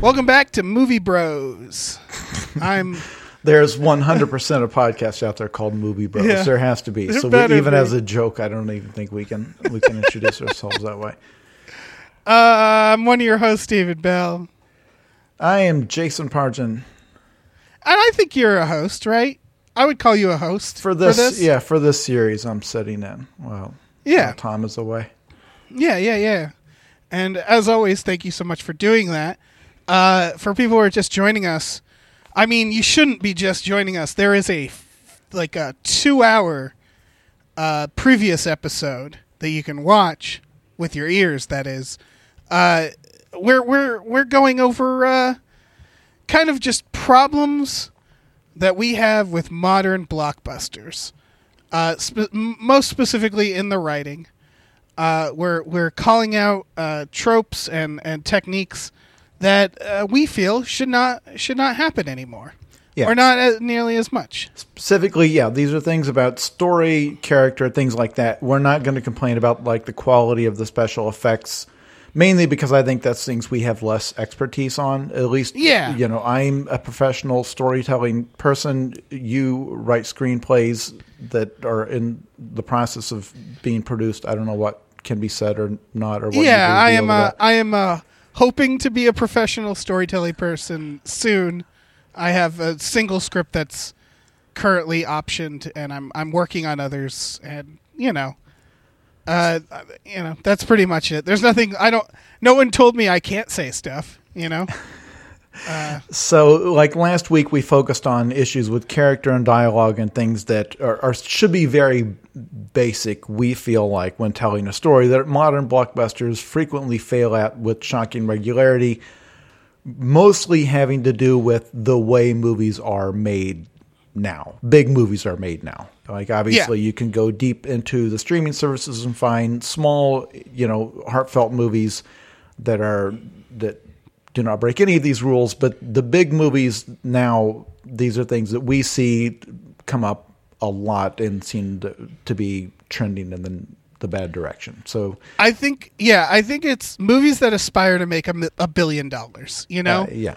Welcome back to Movie Bros. I'm There's 100% of podcasts out there called Movie Bros. Yeah. There has to be. So we, even be. as a joke, I don't even think we can we can introduce ourselves that way. uh, I'm one of your hosts, David Bell, I am Jason Pargin and I think you're a host, right? I would call you a host for this, Yeah, for this series, I'm sitting in. Well, yeah, Tom is away. yeah, yeah, yeah. And as always, thank you so much for doing that. Uh, for people who are just joining us, I mean, you shouldn't be just joining us. There is a like a two-hour uh, previous episode that you can watch with your ears. That is, uh, we're we're we're going over uh, kind of just problems that we have with modern blockbusters. Uh, m- most specifically in the writing, uh, we're we're calling out uh, tropes and, and techniques that uh, we feel should not should not happen anymore, Yeah. or not as, nearly as much. Specifically, yeah, these are things about story, character, things like that. We're not going to complain about like the quality of the special effects, mainly because I think that's things we have less expertise on. At least, Yeah. you know, I'm a professional storytelling person. You write screenplays that are in the process of being produced. I don't know what can be said or not, or what you yeah, I am uh, that. I am uh, hoping to be a professional storytelling person soon. I have a single script that's currently optioned, and I'm I'm working on others, and you know. Uh, you know that's pretty much it. There's nothing I don't. No one told me I can't say stuff. You know. So, like last week, we focused on issues with character and dialogue and things that are, are should be very basic. We feel like when telling a story that modern blockbusters frequently fail at with shocking regularity, mostly having to do with the way movies are made now. Big movies are made now. Like obviously, you can go deep into the streaming services and find small, you know, heartfelt movies that are that do not break any of these rules. But the big movies now, these are things that we see come up a lot and seem to, to be trending in the the bad direction. So I think yeah, I think it's movies that aspire to make a, a billion dollars. You know, uh, yeah.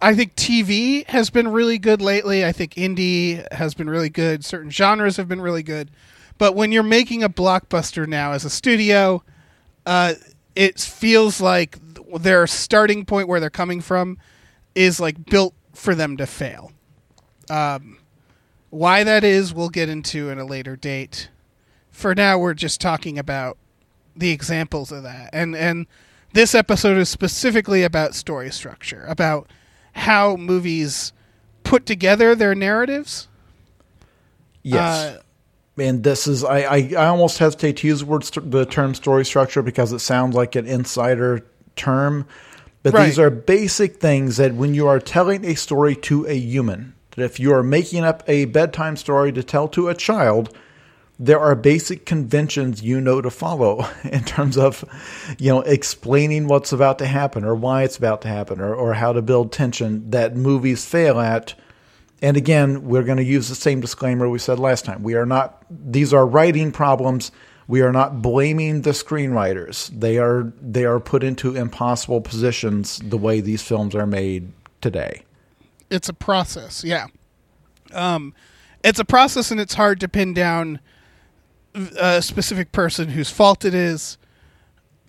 I think TV has been really good lately. I think indie has been really good. Certain genres have been really good. But when you're making a blockbuster now as a studio, uh, it feels like their starting point where they're coming from is like built for them to fail. Um, why that is, we'll get into at a later date. For now, we're just talking about the examples of that, and and this episode is specifically about story structure, about how movies put together their narratives. Yes. Uh, and this is I, I, I almost hesitate to use the word st- the term story structure because it sounds like an insider term but these are basic things that when you are telling a story to a human that if you are making up a bedtime story to tell to a child there are basic conventions you know to follow in terms of you know explaining what's about to happen or why it's about to happen or, or how to build tension that movies fail at and again, we're going to use the same disclaimer we said last time. We are not, these are writing problems. We are not blaming the screenwriters. They are, they are put into impossible positions the way these films are made today. it's a process yeah um it's a process and it's hard to pin down a specific person whose fault it is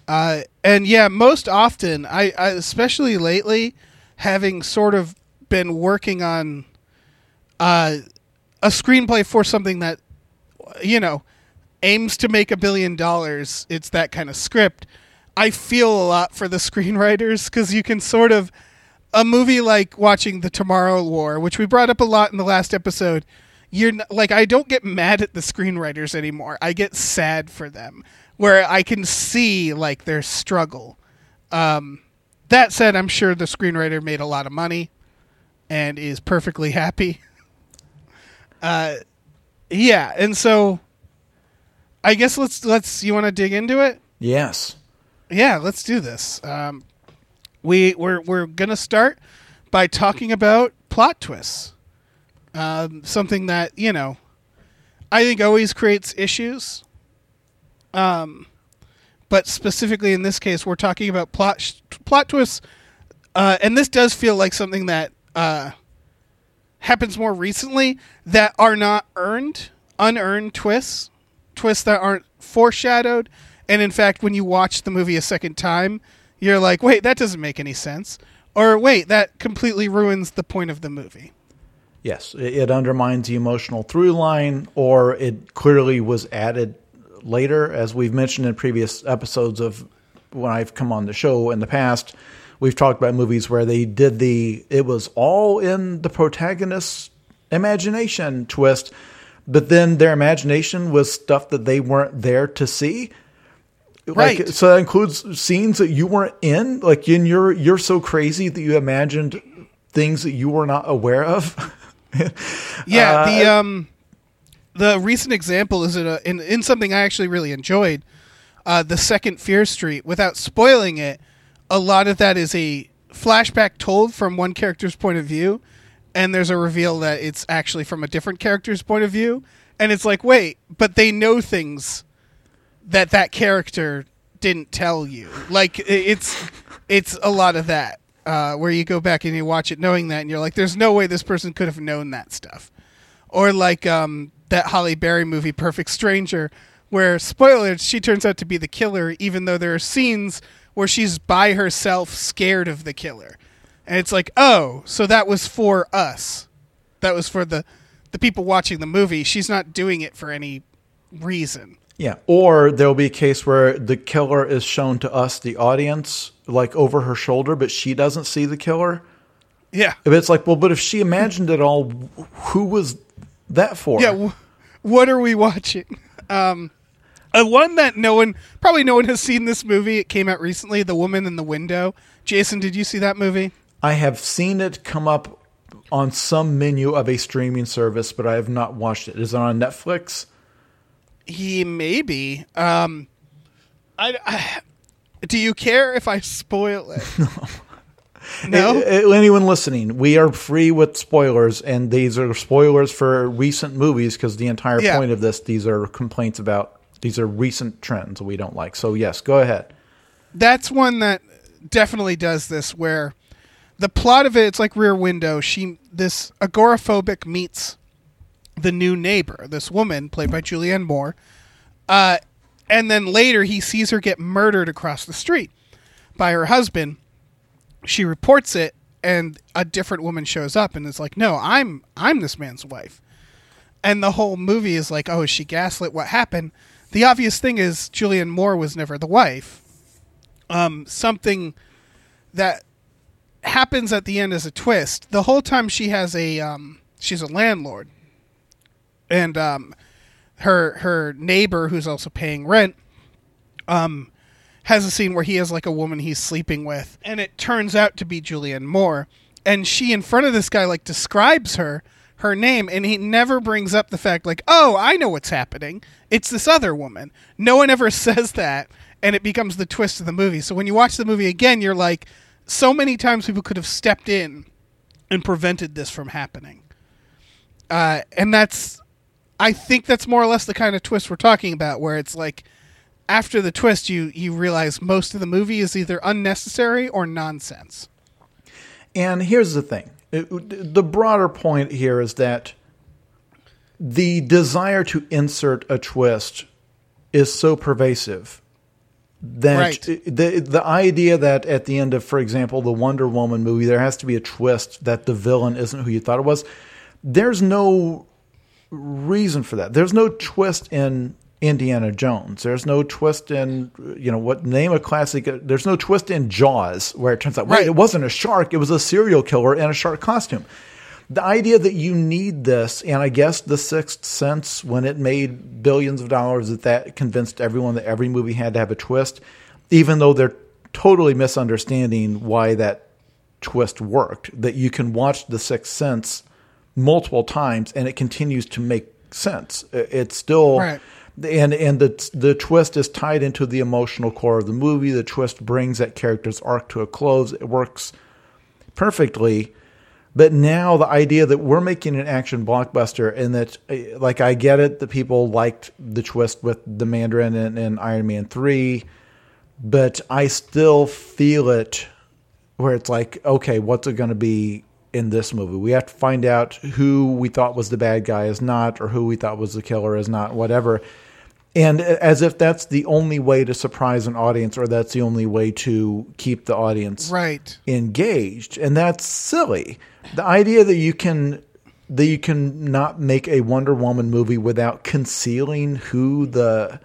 uh and yeah most often i, I especially lately having sort of been working on uh a screenplay for something that you know aims to make a billion dollars it's that kind of script i feel a lot for the screenwriters because you can sort of a movie like watching the Tomorrow War, which we brought up a lot in the last episode, you're like I don't get mad at the screenwriters anymore. I get sad for them. where I can see like their struggle. Um, that said, I'm sure the screenwriter made a lot of money and is perfectly happy. Uh, yeah, and so I guess let's let's. You want to dig into it? Yes. Yeah, let's do this. Um, we we're we're gonna start by talking about plot twists. Um, something that you know, I think always creates issues. Um, but specifically in this case, we're talking about plot sh- plot twists, uh, and this does feel like something that uh, happens more recently that are not earned, unearned twists, twists that aren't foreshadowed, and in fact, when you watch the movie a second time, you're like, wait, that doesn't make any sense, or wait, that completely ruins the point of the movie. Yes, it, undermines the emotional through line, or it clearly was added later, as we've mentioned in previous episodes of when I've come on the show in the past. We've talked about movies where they did the it was all in the protagonist's imagination twist, but then their imagination was stuff that they weren't there to see. Right. Like, so that includes scenes that you weren't in. Like in your you're so crazy that you imagined things that you were not aware of. Yeah, Uh, the um, the recent example is in, a, in in something I actually really enjoyed, uh, the second Fear Street. Without spoiling it, a lot of that is a flashback told from one character's point of view, and there's a reveal that it's actually from a different character's point of view, and it's like, wait, but they know things that that character didn't tell you. Like it's it's a lot of that. Uh, where you go back and you watch it knowing that and you're like there's no way this person could have known that stuff or like um, that Halle Berry movie, Perfect Stranger, where spoilers, she turns out to be the killer, even though there are scenes where she's by herself, scared of the killer, and it's like, oh, so that was for us, that was for the the people watching the movie. She's not doing it for any reason. Yeah. Or there'll be a case where the killer is shown to us, the audience, like over her shoulder, but she doesn't see the killer. Yeah, If it's like, well, but if she imagined it all, who was that for? yeah. W- what are we watching? Um, a one that no one, probably no one has seen this movie. It came out recently. The Woman in the Window. Jason, did you see that movie? I have seen it come up on some menu of a streaming service, but I have not watched it. Is it on Netflix? He maybe. Um, I, I- do you care if I spoil it? no. Uh, Anyone listening, we are free with spoilers, and these are spoilers for recent movies because the entire Yeah. point of this, these are complaints about, these are recent trends we don't like. So, yes, go ahead. That's one that definitely does this. Where the plot of it, it's like Rear Window. She this agoraphobic meets the new neighbor, this woman played by Julianne Moore, uh, and then later he sees her get murdered across the street by her husband. She reports it, and a different woman shows up and is like, "No, I'm I'm this man's wife." And the whole movie is like, "Oh, is she gaslit? What happened?" The obvious thing is Julianne Moore was never the wife. Um, something that happens at the end as a twist. The whole time she has a um, she's a landlord, and um, her her neighbor who's also paying rent um, has a scene where he has like a woman he's sleeping with, and it turns out to be Julianne Moore, and she in front of this guy like describes her her name, and he never brings up the fact like, oh, I know what's happening. It's this other woman. No one ever says that, and it becomes the twist of the movie. So when you watch the movie again, you're like, so many times people could have stepped in and prevented this from happening. Uh, and that's, I think that's more or less the kind of twist we're talking about, where it's like, after the twist, you you realize most of the movie is either unnecessary or nonsense. And here's the thing It- the broader point here is that the desire to insert a twist is so pervasive that Right. the the idea that at the end of, for example, the Wonder Woman movie, there has to be a twist that the villain isn't who you thought it was. There's no reason for that. There's no twist in Indiana Jones. There's no twist in you know what name a classic. There's no twist in Jaws where it turns out wait Right. it wasn't a shark. It was a serial killer in a shark costume. The idea that you need this, and I guess The Sixth Sense, when it made billions of dollars, that that convinced everyone that every movie had to have a twist, even though they're totally misunderstanding why that twist worked. That you can watch The Sixth Sense multiple times and it continues to make sense. It's still. Right and and the the twist is tied into the emotional core of the movie. The twist brings that character's arc to a close. It works perfectly. But now the idea that we're making an action blockbuster and that, eh, like, I get it that people liked the twist with the Mandarin and, and Iron Man 3, but I still feel it where it's like, okay, what's it going to be in this movie? We have to find out who we thought was the bad guy is not, or who we thought was the killer is not, whatever. And as if that's the only way to surprise an audience or that's the only way to keep the audience right. engaged. And that's silly the idea that you can that you can not make a wonder woman movie without concealing who the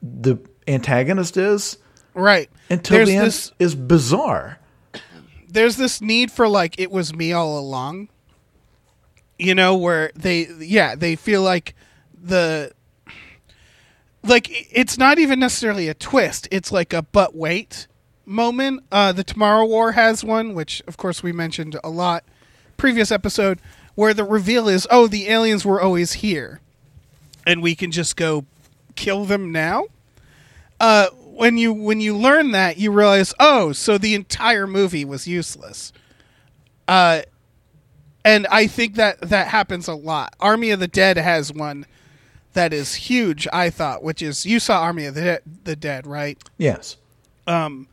the antagonist is right. until there's the end this, is bizarre. There's this need for like it was me all along. You know where they yeah they feel like the like it's not even necessarily a twist. It's like a but wait moment. Uh, the Tomorrow War has one, which of course we mentioned a lot previous episode, where the reveal is, oh, the aliens were always here, and we can just go kill them now. Uh, when you when you learn that, you realize, oh, so the entire movie was useless. Uh, and I think that that happens a lot. Army of the Dead has one that is huge. I thought, which is you saw Army of the, De- the Dead, right? Yes. Um,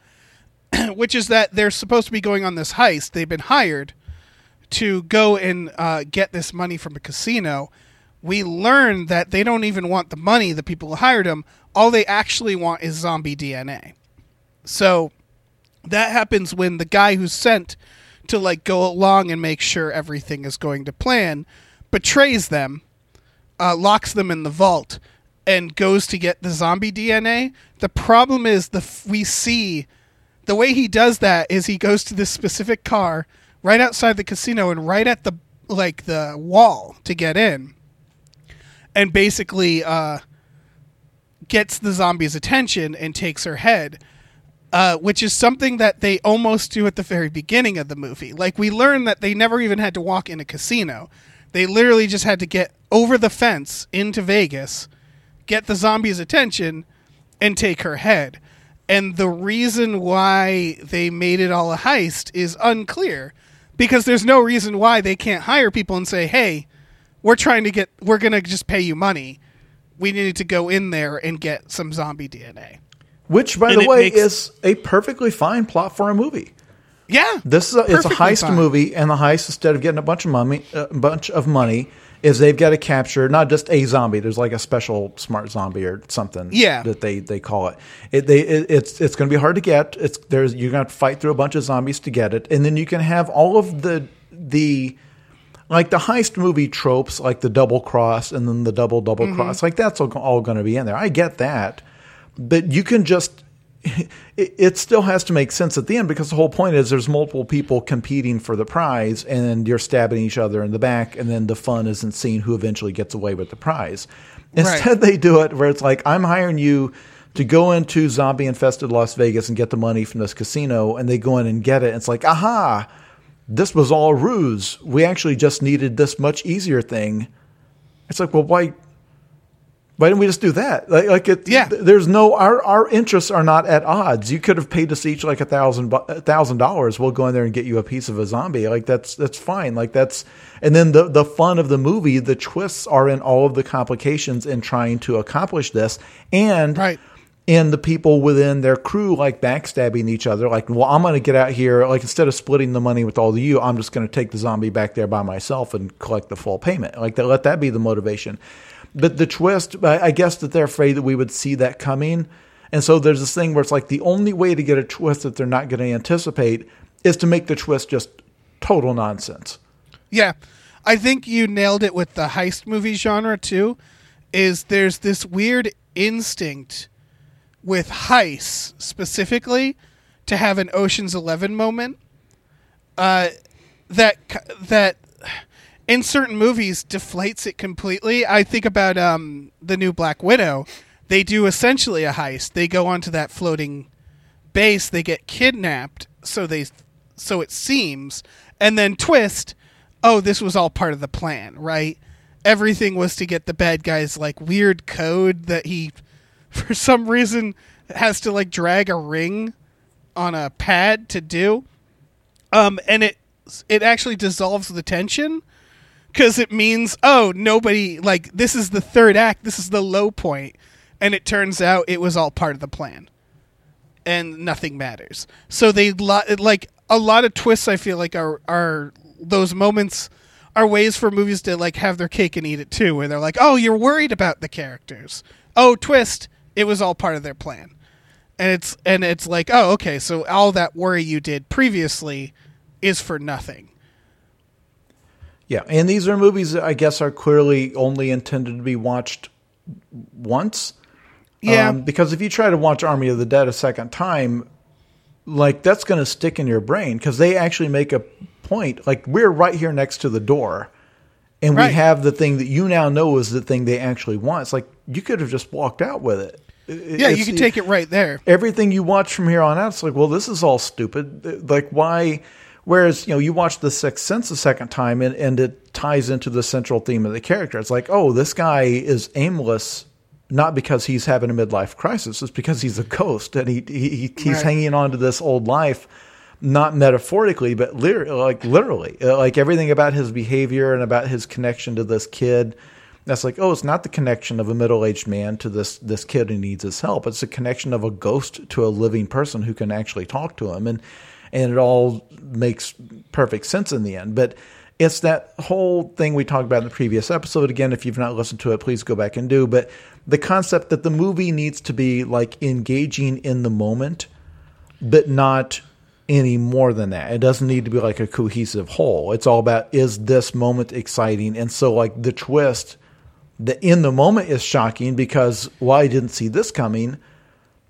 which is that they're supposed to be going on this heist. They've been hired to go and uh, get this money from a casino. We learn that they don't even want the money. The people who hired them, all they actually want is zombie DNA. So that happens when the guy who's sent to like go along and make sure everything is going to plan betrays them uh, locks them in the vault and goes to get the zombie DNA. The problem is the we see the way he does that is he goes to this specific car right outside the casino and right at the like the wall to get in, and basically uh, gets the zombie's attention and takes her head. Uh, which is something that they almost do at the very beginning of the movie. Like we learn that they never even had to walk in a casino. They literally just had to get over the fence into Vegas, get the zombie's attention, and take her head. And the reason why they made it all a heist is unclear because there's no reason why they can't hire people and say, hey, we're trying to get, we're going to just pay you money. We need to go in there and get some zombie DNA. Which, by and the way, makes, is a perfectly fine plot for a movie. Yeah, this is a, it's a heist fine. movie, and the heist instead of getting a bunch of money, a bunch of money, is they've got to capture not just a zombie. There's like a special smart zombie or something. Yeah. that they they call it. It they it, it's it's going to be hard to get. It's there's you're going to fight through a bunch of zombies to get it, and then you can have all of the the like the heist movie tropes, like the double cross and then the double double mm-hmm. cross. Like that's all, all going to be in there. I get that, but you can just it, it, still has to make sense at the end because the whole point is there's multiple people competing for the prize and you're stabbing each other in the back and then the fun isn't seeing who eventually gets away with the prize. Instead, right. they do it where it's like, I'm hiring you to go into zombie infested Las Vegas and get the money from this casino, and they go in and get it. And it's like, aha, this was all ruse. We actually just needed this much easier thing. It's like, well, why? Why didn't we just do that? Like, like it, yeah. There's no our our interests are not at odds. You could have paid us each like a thousand dollars. We'll go in there and get you a piece of a zombie. Like that's that's fine. Like that's and then the the fun of the movie, the twists are in all of the complications in trying to accomplish this, and right. in the people within their crew like backstabbing each other. Like, well, I'm going to get out here. Like instead of splitting the money with all of you, I'm just going to take the zombie back there by myself and collect the full payment. Like, let that be the motivation but the twist, I guess that they're afraid that we would see that coming. And so there's this thing where it's like the only way to get a twist that they're not going to anticipate is to make the twist just total nonsense. Yeah. I think you nailed it with the heist movie genre too. Is there's this weird instinct with heists specifically to have an Ocean's Eleven moment. Uh, that that in certain movies deflates it completely. I think about um, the new Black Widow. They do essentially a heist. They go onto that floating base. They get kidnapped. So they so it seems, and then twist. Oh, this was all part of the plan, right? Everything was to get the bad guy's like weird code that he, for some reason, has to like drag a ring on a pad to do. Um, and it it actually dissolves the tension because it means oh nobody like this is the third act this is the low point. And it turns out it was all part of the plan. And nothing matters. So they like a lot of twists i feel like are are those moments are ways for movies to like have their cake and eat it too where they're like oh you're worried about the characters. Oh twist it was all part of their plan. And it's and it's like oh okay so all that worry you did previously is for nothing Yeah, and these are movies that I guess are clearly only intended to be watched once. yeah Um, because if you try to watch Army of the Dead a second time, like that's going to stick in your brain because they actually make a point. Like we're right here next to the door, and Right. we have the thing that you now know is the thing they actually want. It's like you could have just walked out with it. yeah you can take it right there everything you watch from here on out, it's like, well, this is all stupid. Like, why? Whereas, you know, you watch The Sixth Sense a second time and, and it ties into the central theme of the character. It's like, oh, this guy is aimless, not because he's having a midlife crisis, it's because he's a ghost and he, he, he he's Right. hanging on to this old life, not metaphorically, but lit- like literally. Uh, Like everything about his behavior and about his connection to this kid. That's like, oh, it's not the connection of a middle-aged man to this this kid who needs his help. It's the connection of a ghost to a living person who can actually talk to him, and and it all makes perfect sense in the end. But it's that whole thing we talked about in the previous episode. Again, if you've not listened to it, please go back and do. But the concept that the movie needs to be like engaging in the moment, but not any more than that. It doesn't need to be like a cohesive whole. It's all about is this moment exciting? And so like the twist the in the moment is shocking because well didn't see this coming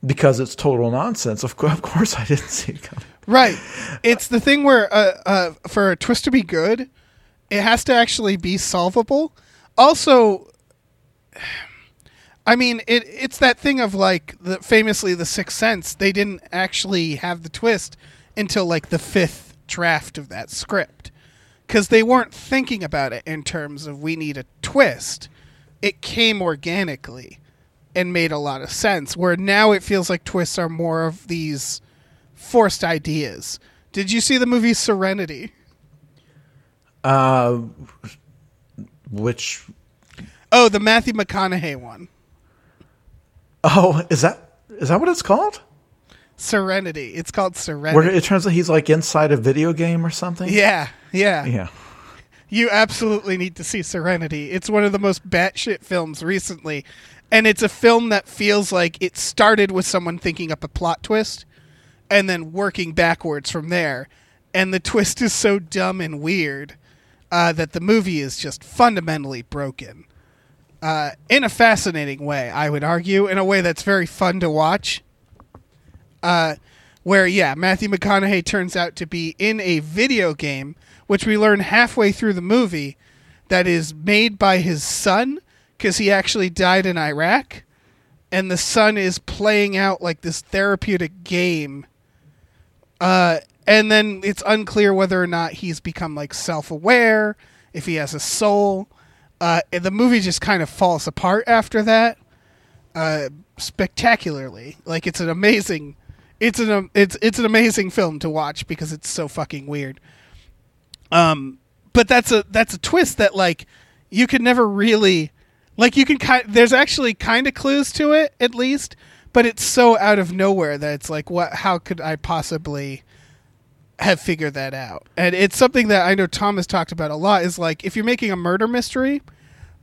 because it's total nonsense. Of course I didn't see it coming. Right. It's the thing where uh, uh, for a twist to be good, it has to actually be solvable. Also, I mean, it it's that thing of like the famously the Sixth Sense. They didn't actually have the twist until like the fifth draft of that script because they weren't thinking about it in terms of we need a twist. It came organically and made a lot of sense. Where now it feels like twists are more of these forced ideas. Did you see the movie Serenity? Uh, which Oh, the Matthew McConaughey one. oh is that is that what it's called? Serenity. It's called Where Serenity. it turns out he's like inside a video game or something. yeah, yeah, yeah. You absolutely need to see Serenity. It's one of the most batshit films recently. And it's a film that feels like it started with someone thinking up a plot twist and then working backwards from there. And the twist is so dumb and weird uh, that the movie is just fundamentally broken. Uh, in a fascinating way, I would argue, in a way that's very fun to watch. Uh, where, yeah, Matthew McConaughey turns out to be in a video game, which we learn halfway through the movie, that is made by his son because he actually died in Iraq. And the son is playing out like this therapeutic game. Uh, and then it's unclear whether or not he's become like self aware, if he has a soul. Uh, the movie just kind of falls apart after that uh, spectacularly. Like it's an amazing, it's an um, it's it's an amazing film to watch because it's so fucking weird. Um, but that's a that's a twist that like you could never really like you can kind there's actually kind of clues to it at least, but it's so out of nowhere that it's like what how could I possibly have figured that out? And it's something that I know Tom has talked about a lot is like if you're making a murder mystery,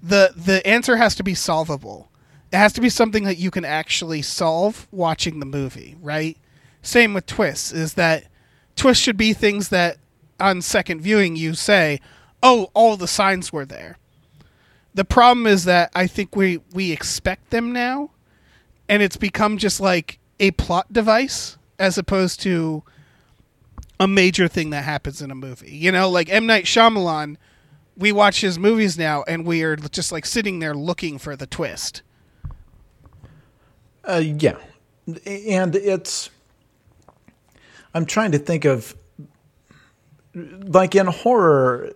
the the answer has to be solvable. It has to be something that you can actually solve watching the movie, right? Same with twists is that twists should be things that on second viewing you say, "Oh, all the signs were there." The problem is that I think we we expect them now and it's become just like a plot device as opposed to a major thing that happens in a movie. You know, like M Night Shyamalan, we watch his movies now and we are just like sitting there looking for the twist. Uh, yeah, and it's. I'm trying to think of, like in horror,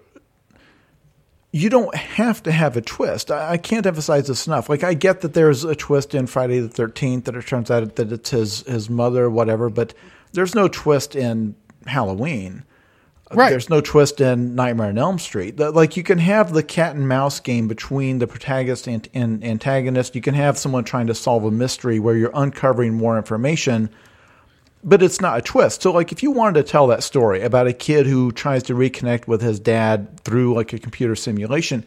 you don't have to have a twist. I, I, can't emphasize this enough. Like I get that there's a twist in Friday the Thirteenth that it turns out that it's his his mother, whatever. But there's no twist in Halloween. Right. There's no twist in Nightmare on Elm Street. Like you can have the cat and mouse game between the protagonist and, and antagonist. You can have someone trying to solve a mystery where you're uncovering more information, but it's not a twist. So like if you wanted to tell that story about a kid who tries to reconnect with his dad through like a computer simulation,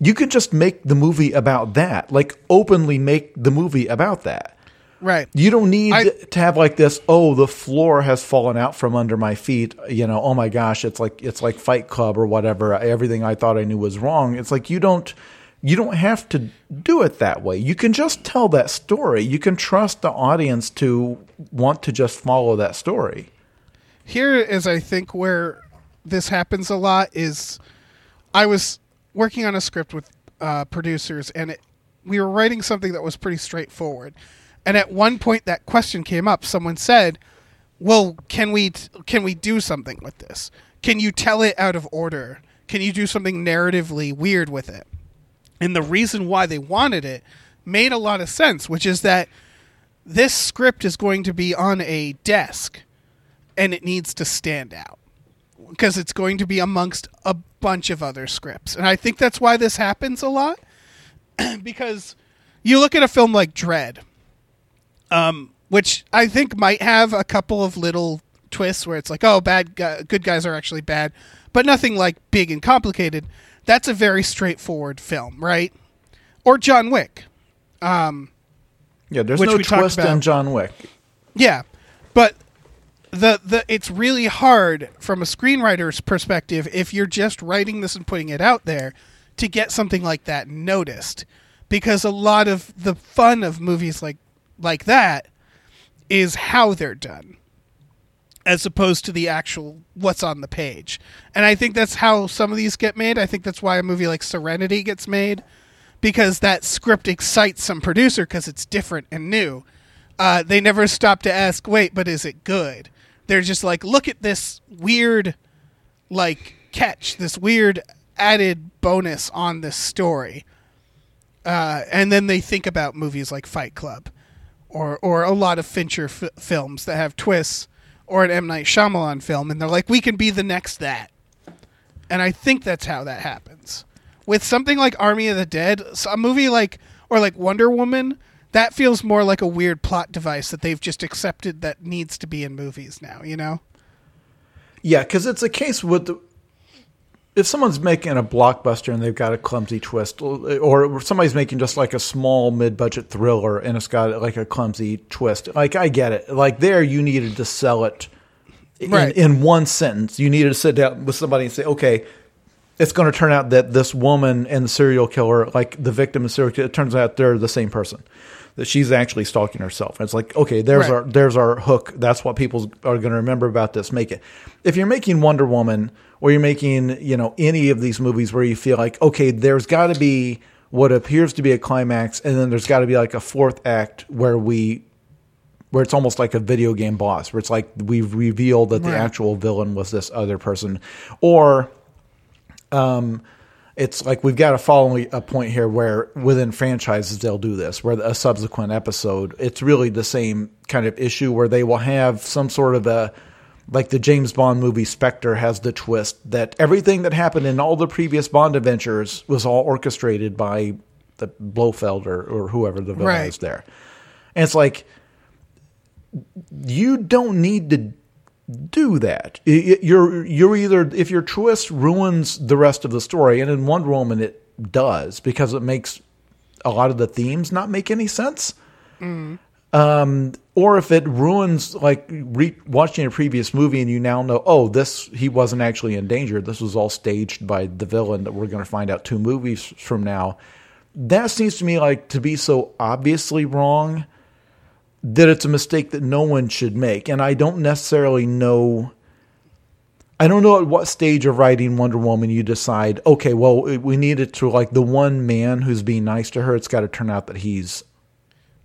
you could just make the movie about that. Like openly make the movie about that. Right. You don't need I, to have like this. Oh, the floor has fallen out from under my feet. You know. Oh my gosh, it's like it's like Fight Club or whatever. Everything I thought I knew was wrong. It's like you don't you don't have to do it that way. You can just tell that story. You can trust the audience to want to just follow that story. Here is, I think, where this happens a lot. Is I was working on a script with uh, producers, and it, we were writing something that was pretty straightforward and at one point, that question came up. Someone said, "Well, can we can we do something with this? Can you tell it out of order? Can you do something narratively weird with it?" And the reason why they wanted it made a lot of sense, which is that this script is going to be on a desk, and it needs to stand out because it's going to be amongst a bunch of other scripts, and I think that's why this happens a lot. because you look at a film like Dredd, um, which I think might have a couple of little twists where it's like, oh, bad, good guys are actually bad, but nothing like big and complicated. That's a very straightforward film, right? Or John Wick. Um, yeah, there's no twist in John Wick. Yeah, but the the it's really hard from a screenwriter's perspective if you're just writing this and putting it out there to get something like that noticed because a lot of the fun of movies like like that is how they're done as opposed to the actual what's on the page. And I think that's how some of these get made. I think that's why a movie like Serenity gets made because that script excites some producer because it's different and new. Uh, they never stop to ask, wait, but is it good? They're just like, look at this weird, like, catch, this weird added bonus on this story. Uh, and then they think about movies like Fight Club or or a lot of Fincher f- films that have twists, or an M Night Shyamalan film, and they're like, we can be the next that. And I think that's how that happens. With something like Army of the Dead, a movie like or like Wonder Woman, that feels more like a weird plot device that they've just accepted that needs to be in movies now. You know? Yeah, because it's a case with the, if someone's making a blockbuster and they've got a clumsy twist, or somebody's making just like a small mid-budget thriller and it's got like a clumsy twist, like I get it. Like there, you needed to sell it in, right. in one sentence. You needed to sit down with somebody and say, okay, it's going to turn out that this woman and the serial killer, like the victim and serial killer, it turns out they're the same person. That she's actually stalking herself. And it's like, okay, there's right. our there's our hook. That's what people are going to remember about this. Make it. If you're making Wonder Woman or you're making, you know, any of these movies where you feel like, okay, there's got to be what appears to be a climax, and then there's got to be like a fourth act where we, where it's almost like a video game boss, where it's like we've revealed that right. the actual villain was this other person, or, um, it's like we've got to follow a point here where within franchises they'll do this, where a subsequent episode, it's really the same kind of issue where they will have some sort of a like the James Bond movie Spectre has the twist that everything that happened in all the previous Bond adventures was all orchestrated by the Blofeld or, or whoever the villain right. is there. And it's like you don't need to do that. You're you're either if your twist ruins the rest of the story, and in Wonder Woman it does because it makes a lot of the themes not make any sense. Mm. Um, or if it ruins like re- watching a previous movie and you now know, oh, this he wasn't actually in danger. This was all staged by the villain that we're going to find out two movies from now. That seems to me like to be so obviously wrong that it's a mistake that no one should make. And I don't necessarily know I don't know at what stage of writing Wonder Woman you decide, okay, well, we need it to like the one man who's being nice to her. It's got to turn out that he's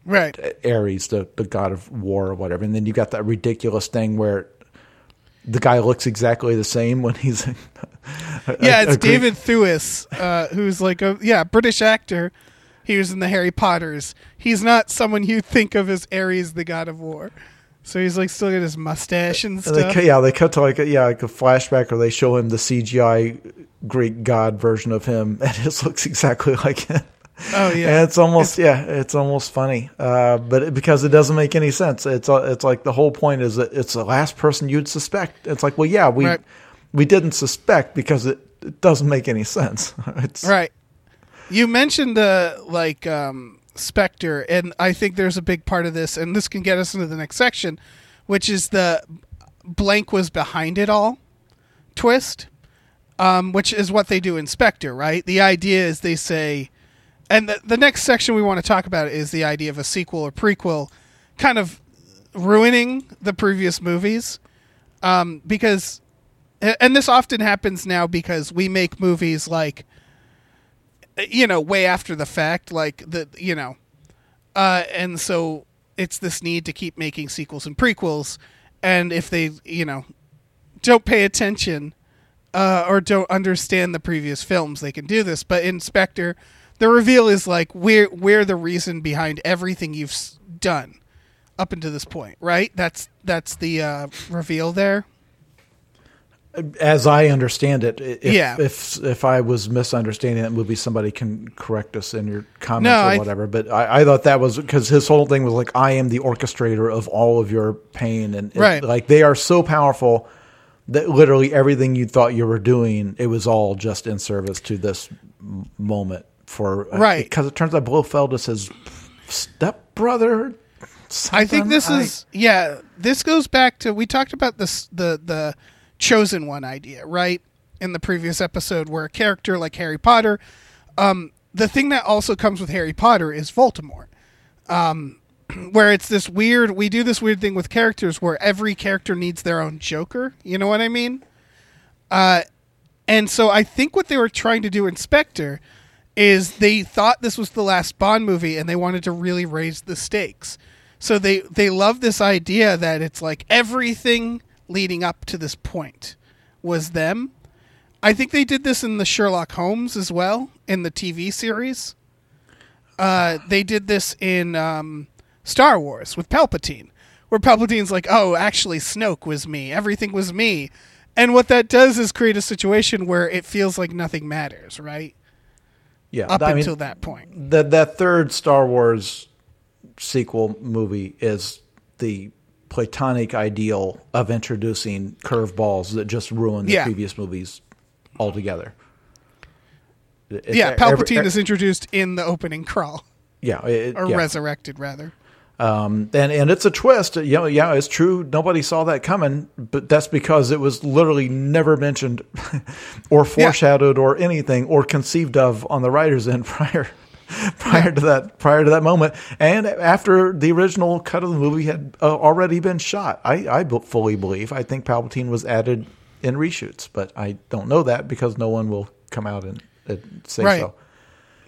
Right. Ares, the, the god of war or whatever. And then you got that ridiculous thing where the guy looks exactly the same when he's. Yeah, a- it's a David Thewlis, uh, who's like a yeah British actor. He was in the Harry Potters. He's not someone you think of as Ares, the god of war. So he's like still got his mustache and And stuff. they, yeah, they cut to like a, yeah, like a flashback, or they show him the CGI Greek god version of him, and it looks exactly like him. oh And yeah, it's almost yeah, it's almost funny, uh, but it, because it doesn't make any sense. It's uh, it's like the whole point is that it's the last person you'd suspect. It's like, well, yeah, we Right. we didn't suspect because it, it doesn't make any sense. it's right. You mentioned the like um, Spectre, and I think there's a big part of this, and this can get us into the next section, which is the blank was behind it all twist, um, which is what they do in Spectre, right? The idea is they say, and the, the next section we want to talk about is the idea of a sequel or prequel, kind of ruining the previous movies, um, because, and this often happens now because we make movies like you know, way after the fact, like the you know, uh, and so it's this need to keep making sequels and prequels, and if they you know don't pay attention uh, or don't understand the previous films, they can do this. But in Spectre, the reveal is like we're we're the reason behind everything you've done up until this point, right? That's that's the uh, reveal there. As I understand it. If, Yeah. If if I was misunderstanding that movie, somebody can correct us in your comments No, or I- whatever. But I, I thought that was because his whole thing was like, I am the orchestrator of all of your pain, and it- Right. like they are so powerful that literally everything you thought you were doing, it was all just in service to this moment. For uh, Right. because it turns out Blofeld is his stepbrother. I think this I- is yeah. This goes back to we talked about this the the chosen one idea right in the previous episode where a character like Harry Potter. Um, the thing that also comes with Harry Potter is Voldemort, um, where it's this weird. We do this weird thing with characters where every character needs their own Joker. You know what I mean? Uh, and so I think what they were trying to do in Spectre is they thought this was the last Bond movie and they wanted to really raise the stakes. So they they love this idea that it's like everything leading up to this point was them. I think they did this in the Sherlock Holmes as well in the TV series. Uh, they did this in um, Star Wars with Palpatine, where Palpatine's like, "Oh, actually, Snoke was me. Everything was me," and what that does is create a situation where it feels like nothing matters, right? yeah. Up I mean, until that point. that that third Star Wars sequel movie is the platonic ideal of introducing curveballs that just ruin the Yeah. previous movies altogether. It's yeah, Palpatine every- is introduced in the opening crawl, yeah, it- or yeah. resurrected rather. Um, and and it's a twist. You know, yeah, it's true. Nobody saw that coming, but that's because it was literally never mentioned, or foreshadowed, or anything, or conceived of on the writers' end prior prior to that prior to that moment, and after the original cut of the movie had uh, already been shot. I I fully believe. I think Palpatine was added in reshoots, but I don't know that because no one will come out and, and say Right. so.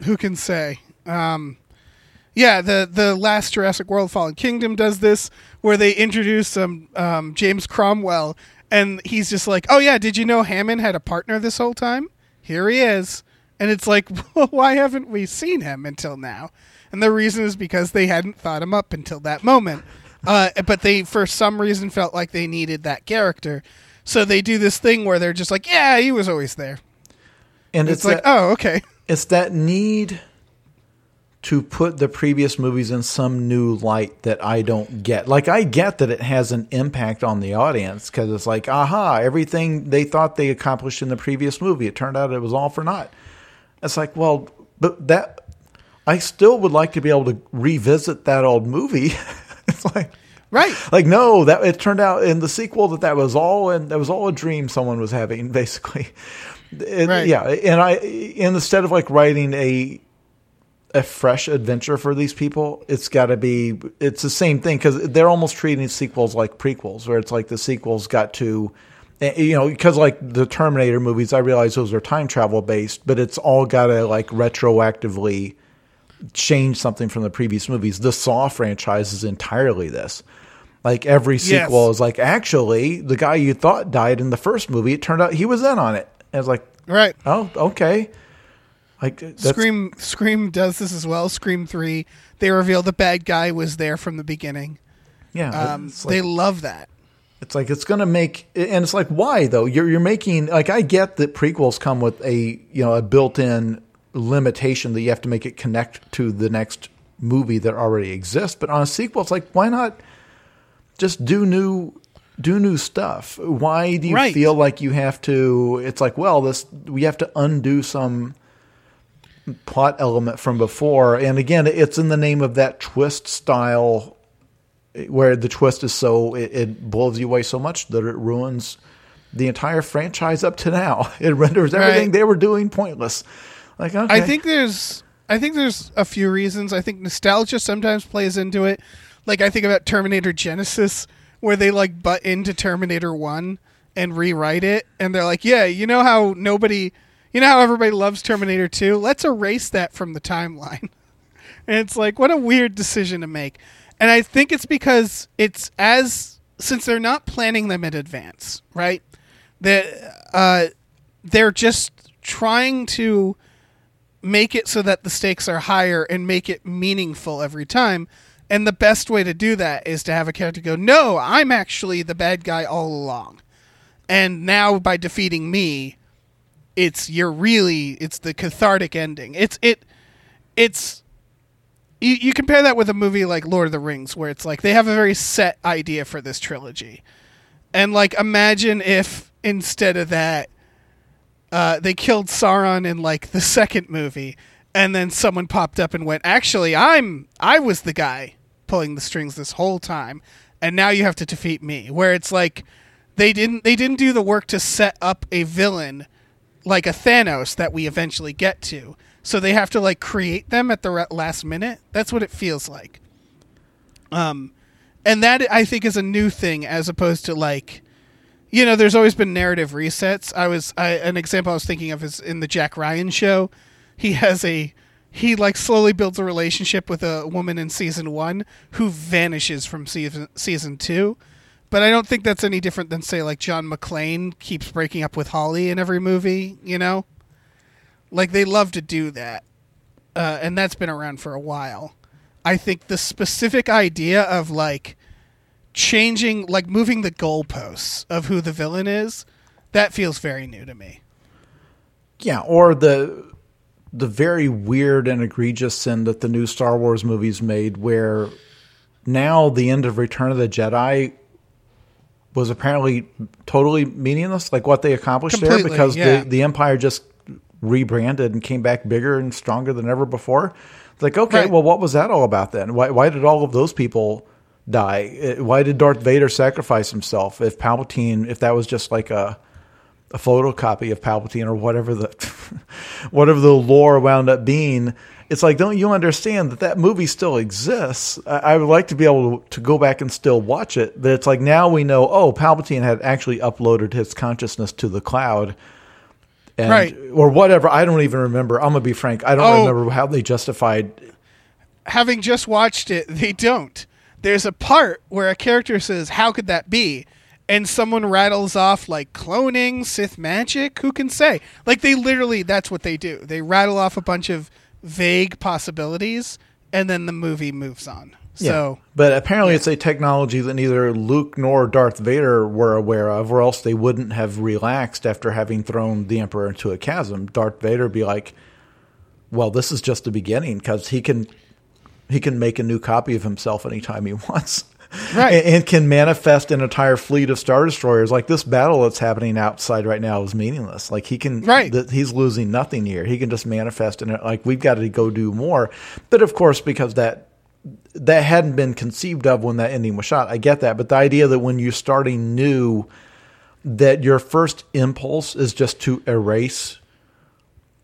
Who can say? Um, yeah, the the last Jurassic World: Fallen Kingdom does this, where they introduce um, um, James Cromwell, and he's just like, "Oh yeah, did you know Hammond had a partner this whole time? Here he is." And it's like, well, why haven't we seen him until now? And the reason is because they hadn't thought him up until that moment. Uh, but they, for some reason, felt like they needed that character. So they do this thing where they're just like, yeah, he was always there. And It's, it's, like, that- oh, okay. it's that need to put the previous movies in some new light that I don't get. Like I get that it has an impact on the audience because it's like, aha, everything they thought they accomplished in the previous movie, it turned out it was all for naught. It's like, well, but that I still would like to be able to revisit that old movie. it's like Right. like no that it turned out in the sequel that that was all and that was all a dream someone was having basically It- Right. yeah and i and instead of like writing a a fresh adventure for these people it's got to be it's the same thing because they're almost treating sequels like prequels where it's like the sequels got to you know, because like the Terminator movies, I realize those are time travel based, but it's all got to like retroactively change something from the previous movies. The Saw franchise is entirely this. Like every sequel Yes. is like, actually, the guy you thought died in the first movie, it turned out he was in on it. And it's like, Right. oh, okay. Like Scream Scream does this as well. Scream three, they reveal the bad guy was there from the beginning. yeah, Um, like, they love that. It's like it's going to make, and it's like why though? You're you're making like I get that prequels come with a you know a built-in limitation that you have to make it connect to the next movie that already exists. But on a sequel, it's like why not just do new do new stuff? Why do you Right. feel like you have to? It's like well, this we have to undo some plot element from before, and again, it's in the name of that twist style where the twist is so it, it blows you away so much that it ruins the entire franchise up to now. It renders everything Right. they were doing pointless. Like okay, I think there's I think there's a few reasons. I think nostalgia sometimes plays into it. Like I think about Terminator Genisys where they like butt into Terminator 1 and rewrite it and they're like, "Yeah, you know how nobody you know how everybody loves Terminator 2? Let's erase that from the timeline." and it's like, what a weird decision to make. And I think it's because it's as since they're not planning them in advance, right? That uh, they're just trying to make it so that the stakes are higher and make it meaningful every time. And the best way to do that is to have a character go, "No, I'm actually the bad guy all along." And now by defeating me, it's you're really it's the cathartic ending. It's it it's you, you compare that with a movie like Lord of the Rings where it's like they have a very set idea for this trilogy. And like imagine if instead of that uh, they killed Sauron in like the second movie, and then someone popped up and went, "Actually, I'm I was the guy pulling the strings this whole time, and now you have to defeat me." Where it's like they didn't they didn't do the work to set up a villain like a Thanos that we eventually get to, so they have to like create them at the last minute. That's what it feels like. Um, and that I think is a new thing as opposed to like you know, there's always been narrative resets. I was I, an example I was thinking of is in the Jack Ryan show. He has a he like slowly builds a relationship with a woman in season one who vanishes from season season two. But I don't think that's any different than say like John McClane keeps breaking up with Holly in every movie. You know, like they love to do that, uh, and that's been around for a while. I think the specific idea of like changing like moving the goalposts of who the villain is that feels very new to me yeah, or the the very weird and egregious sin that the new Star Wars movies made, where now the end of Return of the Jedi was apparently totally meaningless, like what they accomplished there, because yeah. the the Empire just rebranded and came back bigger and stronger than ever before. It's like, okay, Right. well, what was that all about then? Why why did all of those people die? Uh, Why did Darth Vader sacrifice himself? If Palpatine, if that was just like a a photocopy of Palpatine or whatever the whatever the lore wound up being. It's like, don't you understand that that movie still exists? I, I would like to be able to, to go back and still watch it. But it's like now we know, oh, Palpatine had actually uploaded his consciousness to the cloud, and, Right. Or whatever. I don't even remember. I'm gonna be frank. I don't Oh. remember how they justified. having just watched it they don't there's a part where a character says how could that be and someone rattles off like cloning sith magic who can say like they literally that's what they do they rattle off a bunch of vague possibilities and then the movie moves on so but apparently it's a technology that neither Luke nor Darth Vader were aware of, or else they wouldn't have relaxed after having thrown the Emperor into a chasm. Darth Vader would be like, "Well, this is just the beginning because he can he can make a new copy of himself anytime he wants." Right. and, and can manifest an entire fleet of star destroyers. Like this battle that's happening outside right now is meaningless. Like he can, Right. th- he's losing nothing here. He can just manifest and. Like we've got to go do more. But of course, because that that hadn't been conceived of when that ending was shot. I get that, but the idea that when you're starting new, that your first impulse is just to erase,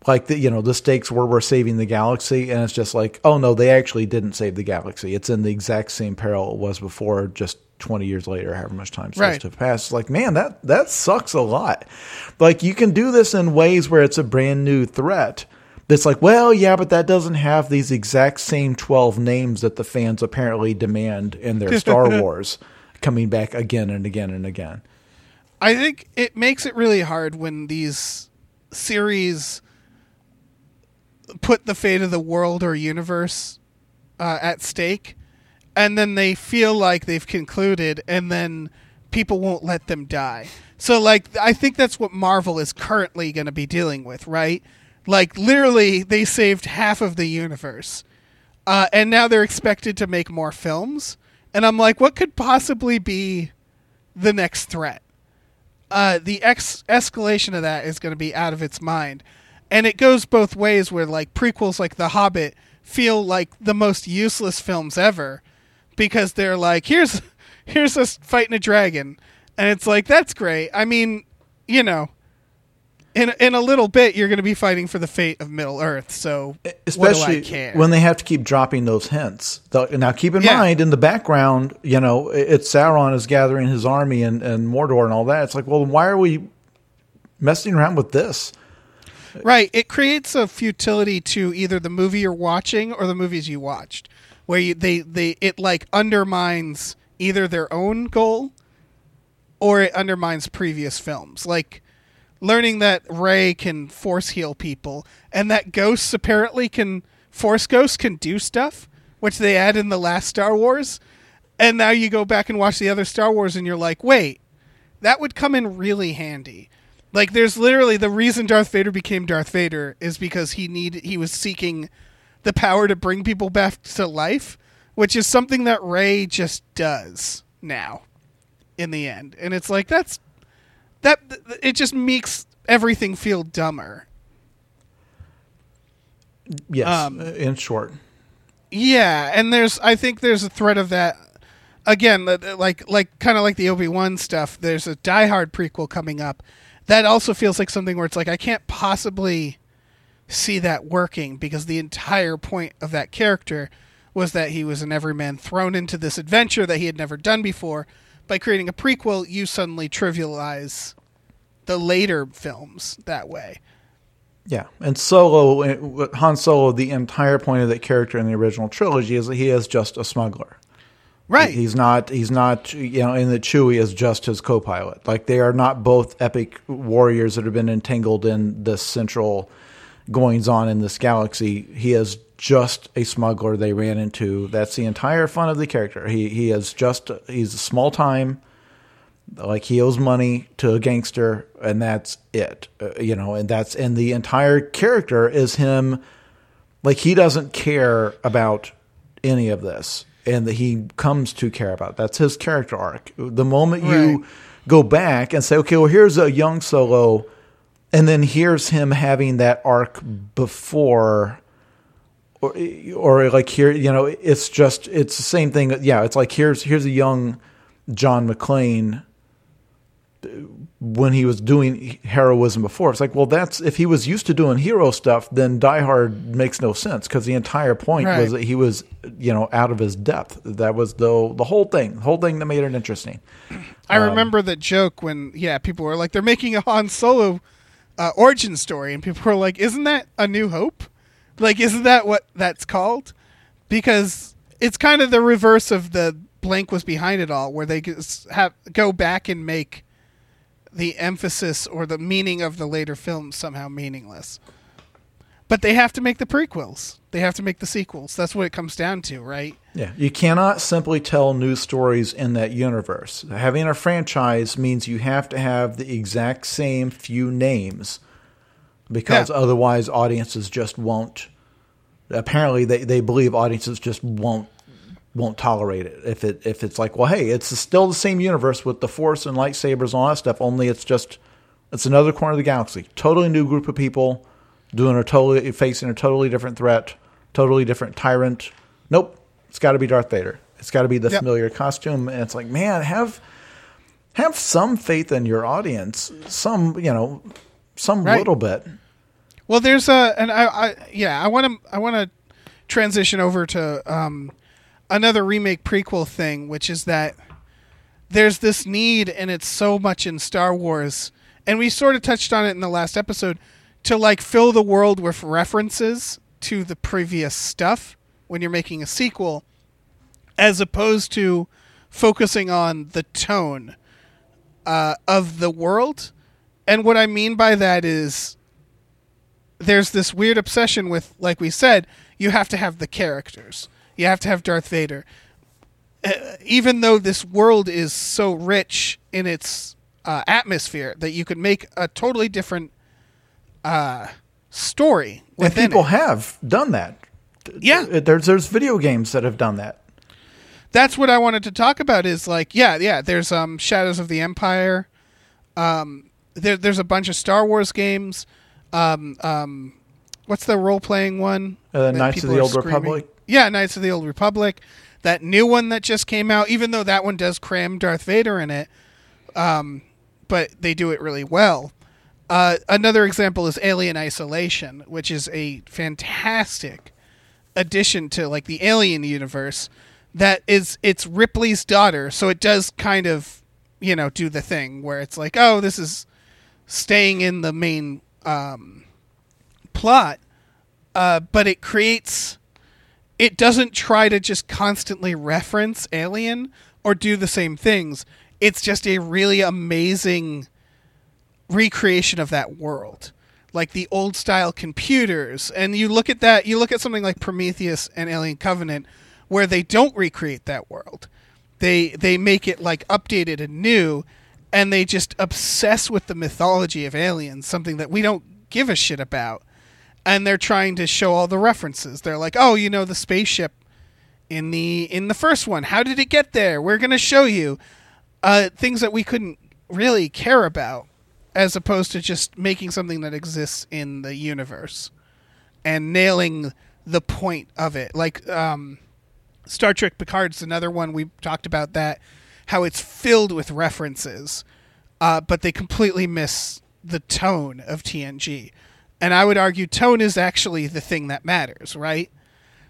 like the you know the stakes where we're saving the galaxy, and it's just like, oh no, they actually didn't save the galaxy. It's in the exact same peril it was before, just 20 years later, however much time seems Right. to have passed. It's like, man, that, that sucks a lot. Like, you can do this in ways where it's a brand new threat. That's like, well, yeah, but that doesn't have these exact same 12 names that the fans apparently demand in their Star Wars coming back again and again and again. I think it makes it really hard when these series put the fate of the world or universe uh, at stake, and then they feel like they've concluded, and then people won't let them die. So, like, I think that's what Marvel is currently going to be dealing with, right? Like, literally, they saved half of the universe, uh, and now they're expected to make more films. And I'm like, what could possibly be the next threat? uh, the ex- escalation of that is going to be out of its mind. And it goes both ways where like prequels like The Hobbit feel like the most useless films ever because they're like here's here's us fighting a dragon and it's like that's great. I mean, you know, in in a little bit you're going to be fighting for the fate of Middle Earth. So especially what do I care? when they have to keep dropping those hints. Now, keep in Yeah. mind, in the background, you know, it- it's Sauron is gathering his army and, and Mordor and all that. It's like, well, why are we messing around with this? Right. It creates a futility to either the movie you're watching or the movies you watched, where you, they they it like undermines either their own goal or it undermines previous films. Like learning that Rey can force heal people and that ghosts apparently can force ghosts can do stuff, which they add in the last Star Wars. And now you go back and watch the other Star Wars and you're like, wait, that would come in really handy. Like there's literally the reason Darth Vader became Darth Vader is because he needed he was seeking the power to bring people back to life, which is something that Rey just does now in the end. And it's like that's that it just makes everything feel dumber. Yes, Um, in short. Yeah, and there's I think there's a threat of that again, like like kind of like the Obi Wan stuff. There's a Die Hard prequel coming up that also feels like something where it's like I can't possibly see that working because the entire point of that character was that he was an everyman thrown into this adventure that he had never done before. By creating a prequel, you suddenly trivialize the later films that way. Yeah, and Solo, Han Solo, the entire point of that character in the original trilogy is that he is just a smuggler. Right. He's not. He's not. You know, and the Chewie is just his co-pilot. Like they are not both epic warriors that have been entangled in this central goings on in this galaxy. He is just a smuggler they ran into. That's the entire fun of the character. He he is just. He's a small time. Like he owes money to a gangster, and that's it. Uh, you know, and that's and the entire character is him. Like he doesn't care about any of this, and that he comes to care about. That's his character arc. The moment Right. you go back and say, okay, well, here's a young Solo, and then here's him having that arc before. Or, or like here, you know, it's just it's the same thing. Yeah, it's like here's here's a young John McClane when he was doing heroism before. It's like, well, that's if he was used to doing hero stuff, then Die Hard makes no sense because the entire point Right. was that he was, you know, out of his depth. That was the the whole thing, the whole thing that made it interesting. I remember the joke when yeah, people were like they're making a Han Solo uh, origin story, and people were like, "Isn't that A New Hope? Like, isn't that what that's called?" Because it's kind of the reverse of the blank was behind it all, where they just have go back and make the emphasis or the meaning of the later films somehow meaningless. But they have to make the prequels. They have to make the sequels. That's what it comes down to, right? Yeah, you cannot simply tell new stories in that universe. Having a franchise means you have to have the exact same few names because Yeah. otherwise audiences just won't apparently they, they believe audiences just won't won't tolerate it. If it if it's like well hey it's still the same universe with the force and lightsabers and all that stuff only it's just it's another corner of the galaxy. Totally new group of people doing a totally facing a totally different threat totally different tyrant. Nope. It's got to be Darth Vader. It's got to be the Yep. familiar costume. And it's like man have have some faith in your audience some you know some Right. little bit. Well, there's a, and I, I yeah, I want to, I want to transition over to um, another remake prequel thing, which is that there's this need, and it's so much in Star Wars, and we sort of touched on it in the last episode, to like fill the world with references to the previous stuff when you're making a sequel, as opposed to focusing on the tone uh, of the world. And what I mean by that is there's this weird obsession with, like we said, you have to have the characters. You have to have Darth Vader. Uh, even though this world is so rich in its uh, atmosphere that you could make a totally different uh, story. And people it. have done that. Yeah. There's there's video games that have done that. that's what I wanted to talk about. Is like, yeah, yeah. There's um, Shadows of the Empire. Um, there, there's a bunch of Star Wars games. Um, um, what's the role playing one? Uh, Knights of the Old screaming? Republic? Yeah, Knights of the Old Republic. That new one that just came out, even though that one does cram Darth Vader in it, um, but they do it really well. Uh, another example is Alien Isolation, which is a fantastic addition to like the Alien universe. That is, it's Ripley's daughter, so it does kind of, you know, do the thing where it's like, oh, this is staying in the main um, plot, uh, but it creates. It doesn't try to just constantly reference Alien or do the same things. It's just a really amazing recreation of that world. Like the old style computers. And you look at that you look at something like prometheus and alien covenant where they don't recreate that world. They they make it like updated and new and they just obsess with the mythology of aliens something that we don't give a shit about and they're trying to show all the references. They're like oh you know the spaceship in the in the first one. How did it get there? We're going to show you uh, things that we couldn't really care about as opposed to just making something that exists in the universe and nailing the point of it. Like um, star trek picard's another one. We talked about that how it's filled with references uh, but they completely miss the tone of tng and i would argue tone is actually the thing that matters right?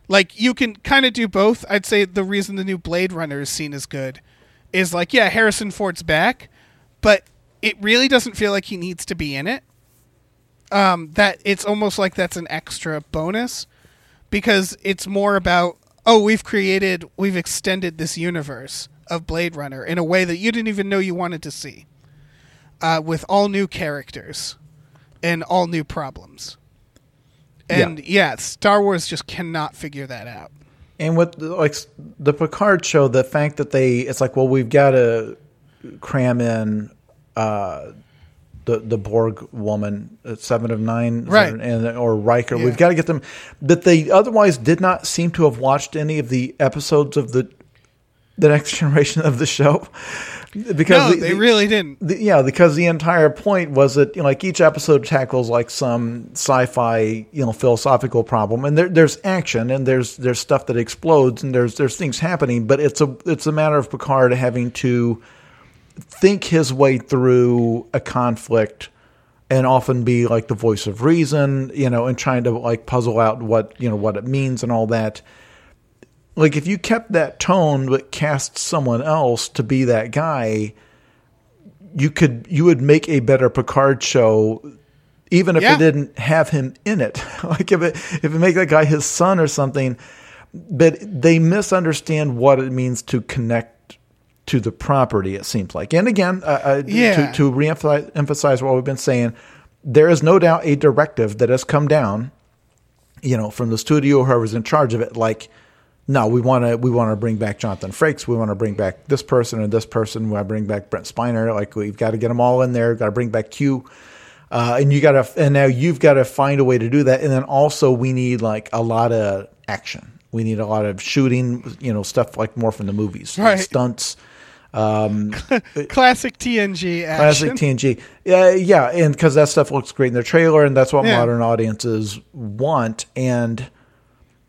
Like you can kind of do both. I'd say the reason the new blade runner is seen as good is like yeah harrison ford's back but it really doesn't feel like he needs to be in it. Um that it's almost like that's an extra bonus because it's more about oh we've created we've extended this universe of blade runner in a way that you didn't even know you wanted to see uh, with all new characters and all new problems and yeah. star wars just cannot figure that out And with like the Picard show, the fact that they it's like, well, we've got to cram in uh, the the Borg woman, uh, seven of nine, Right. and or Riker. Yeah. We've got to get them. That they otherwise did not seem to have watched any of the episodes of the the next generation of the show because no the- they the- really didn't the, yeah, because the entire point was that you know, like each episode tackles like some sci-fi you know philosophical problem, and there, there's action and there's there's stuff that explodes and there's there's things happening, but it's a it's a matter of Picard having to think his way through a conflict and often be like the voice of reason, you know, and trying to like puzzle out what you know what it means and all that. Like if you kept that tone but cast someone else to be that guy, you could you would make a better Picard show even if Yeah. it didn't have him in it. like if it if it make that guy his son or something, but they misunderstand what it means to connect to the property. It seems like, and again, uh, uh, Yeah. to to reemphasize what we've been saying, there is no doubt a directive that has come down, you know, from the studio, whoever's in charge of it, like. No, we want to. We want to bring back Jonathan Frakes. We want to bring back this person and this person. We want to bring back Brent Spiner. Like we've got to get them all in there. Got to bring back Q. Uh, and you got to, and now you've got to find a way to do that. And then also we need like a lot of action. We need a lot of shooting, you know, stuff like more from the movies, Right. stunts, classic tng action classic TNG. Yeah, yeah, and because that stuff looks great in the trailer, and that's what Yeah. modern audiences want. And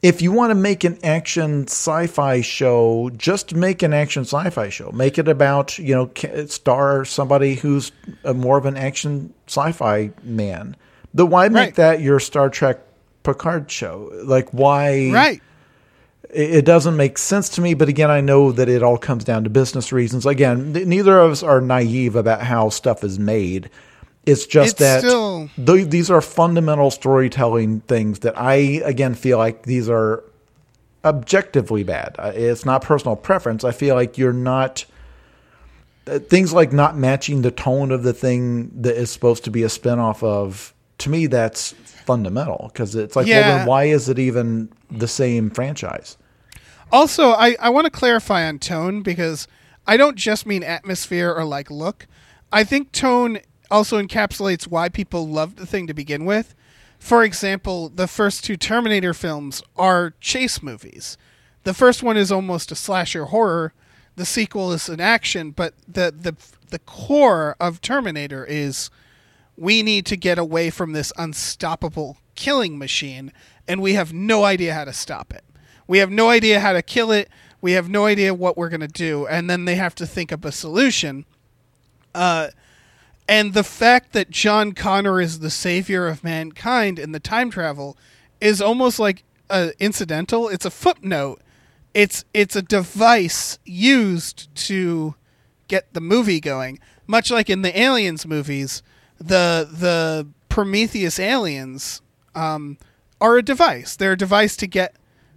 if you want to make an action sci-fi show, just make an action sci-fi show. Make it about you know star somebody who's a, more of an action sci-fi man. The why make Right. that your Star Trek Picard show? Like why? right it doesn't make sense to me. But again, I know that it all comes down to business reasons. Again, neither of us are naive about how stuff is made. It's just It's that still- th- these are fundamental storytelling things that I again feel like these are objectively bad. It's not personal preference. I feel like you're not uh, things like not matching the tone of the thing that is supposed to be a spinoff of. To me, that's fundamental because it's like, well, then why is it even the same franchise? Also, I, I want to clarify on tone because I don't just mean atmosphere or like look. I think tone also encapsulates why people loved the thing to begin with. For example, the first two Terminator films are chase movies. The first one is almost a slasher horror. The sequel is an action, but the the the core of Terminator is we need to get away from this unstoppable killing machine, and we have no idea how to stop it. We have no idea how to kill it. We have no idea what we're going to do. And then they have to think up a solution. Uh, and the fact that John Connor is the savior of mankind in the time travel is almost like uh, incidental. It's a footnote. It's it's a device used to get the movie going. Much like in the Aliens movies, the the Prometheus aliens um, are a device. They're a device to get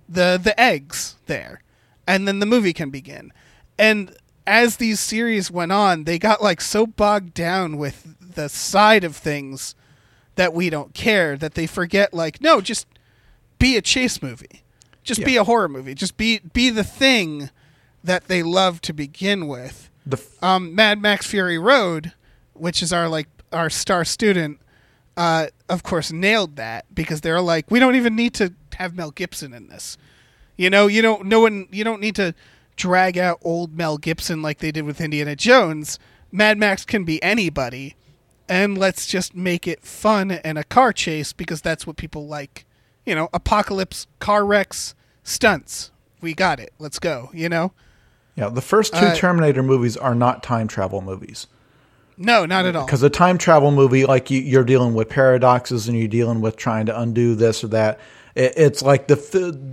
the the eggs there, and then the movie can begin. And as these series went on, they got like so bogged down with the side of things that we don't care that they forget like no, just be a chase movie. Just be a horror movie. Just be be the thing that they love to begin with. The f- Um, Mad Max Fury Road, which is our like our star student, uh, of course nailed that because they're like, we don't even need to have Mel Gibson in this. You know, you don't no one you don't need to drag out old Mel Gibson like they did with Indiana Jones. Mad Max can be anybody, and let's just make it fun and a car chase because that's what people like. You know, apocalypse, car wrecks, stunts. We got it. Let's go. You know. yeah, the first two Uh, Terminator movies are not time travel movies. No, not at all. Because a time travel movie, like you, you're dealing with paradoxes and you're dealing with trying to undo this or that. It, it's like the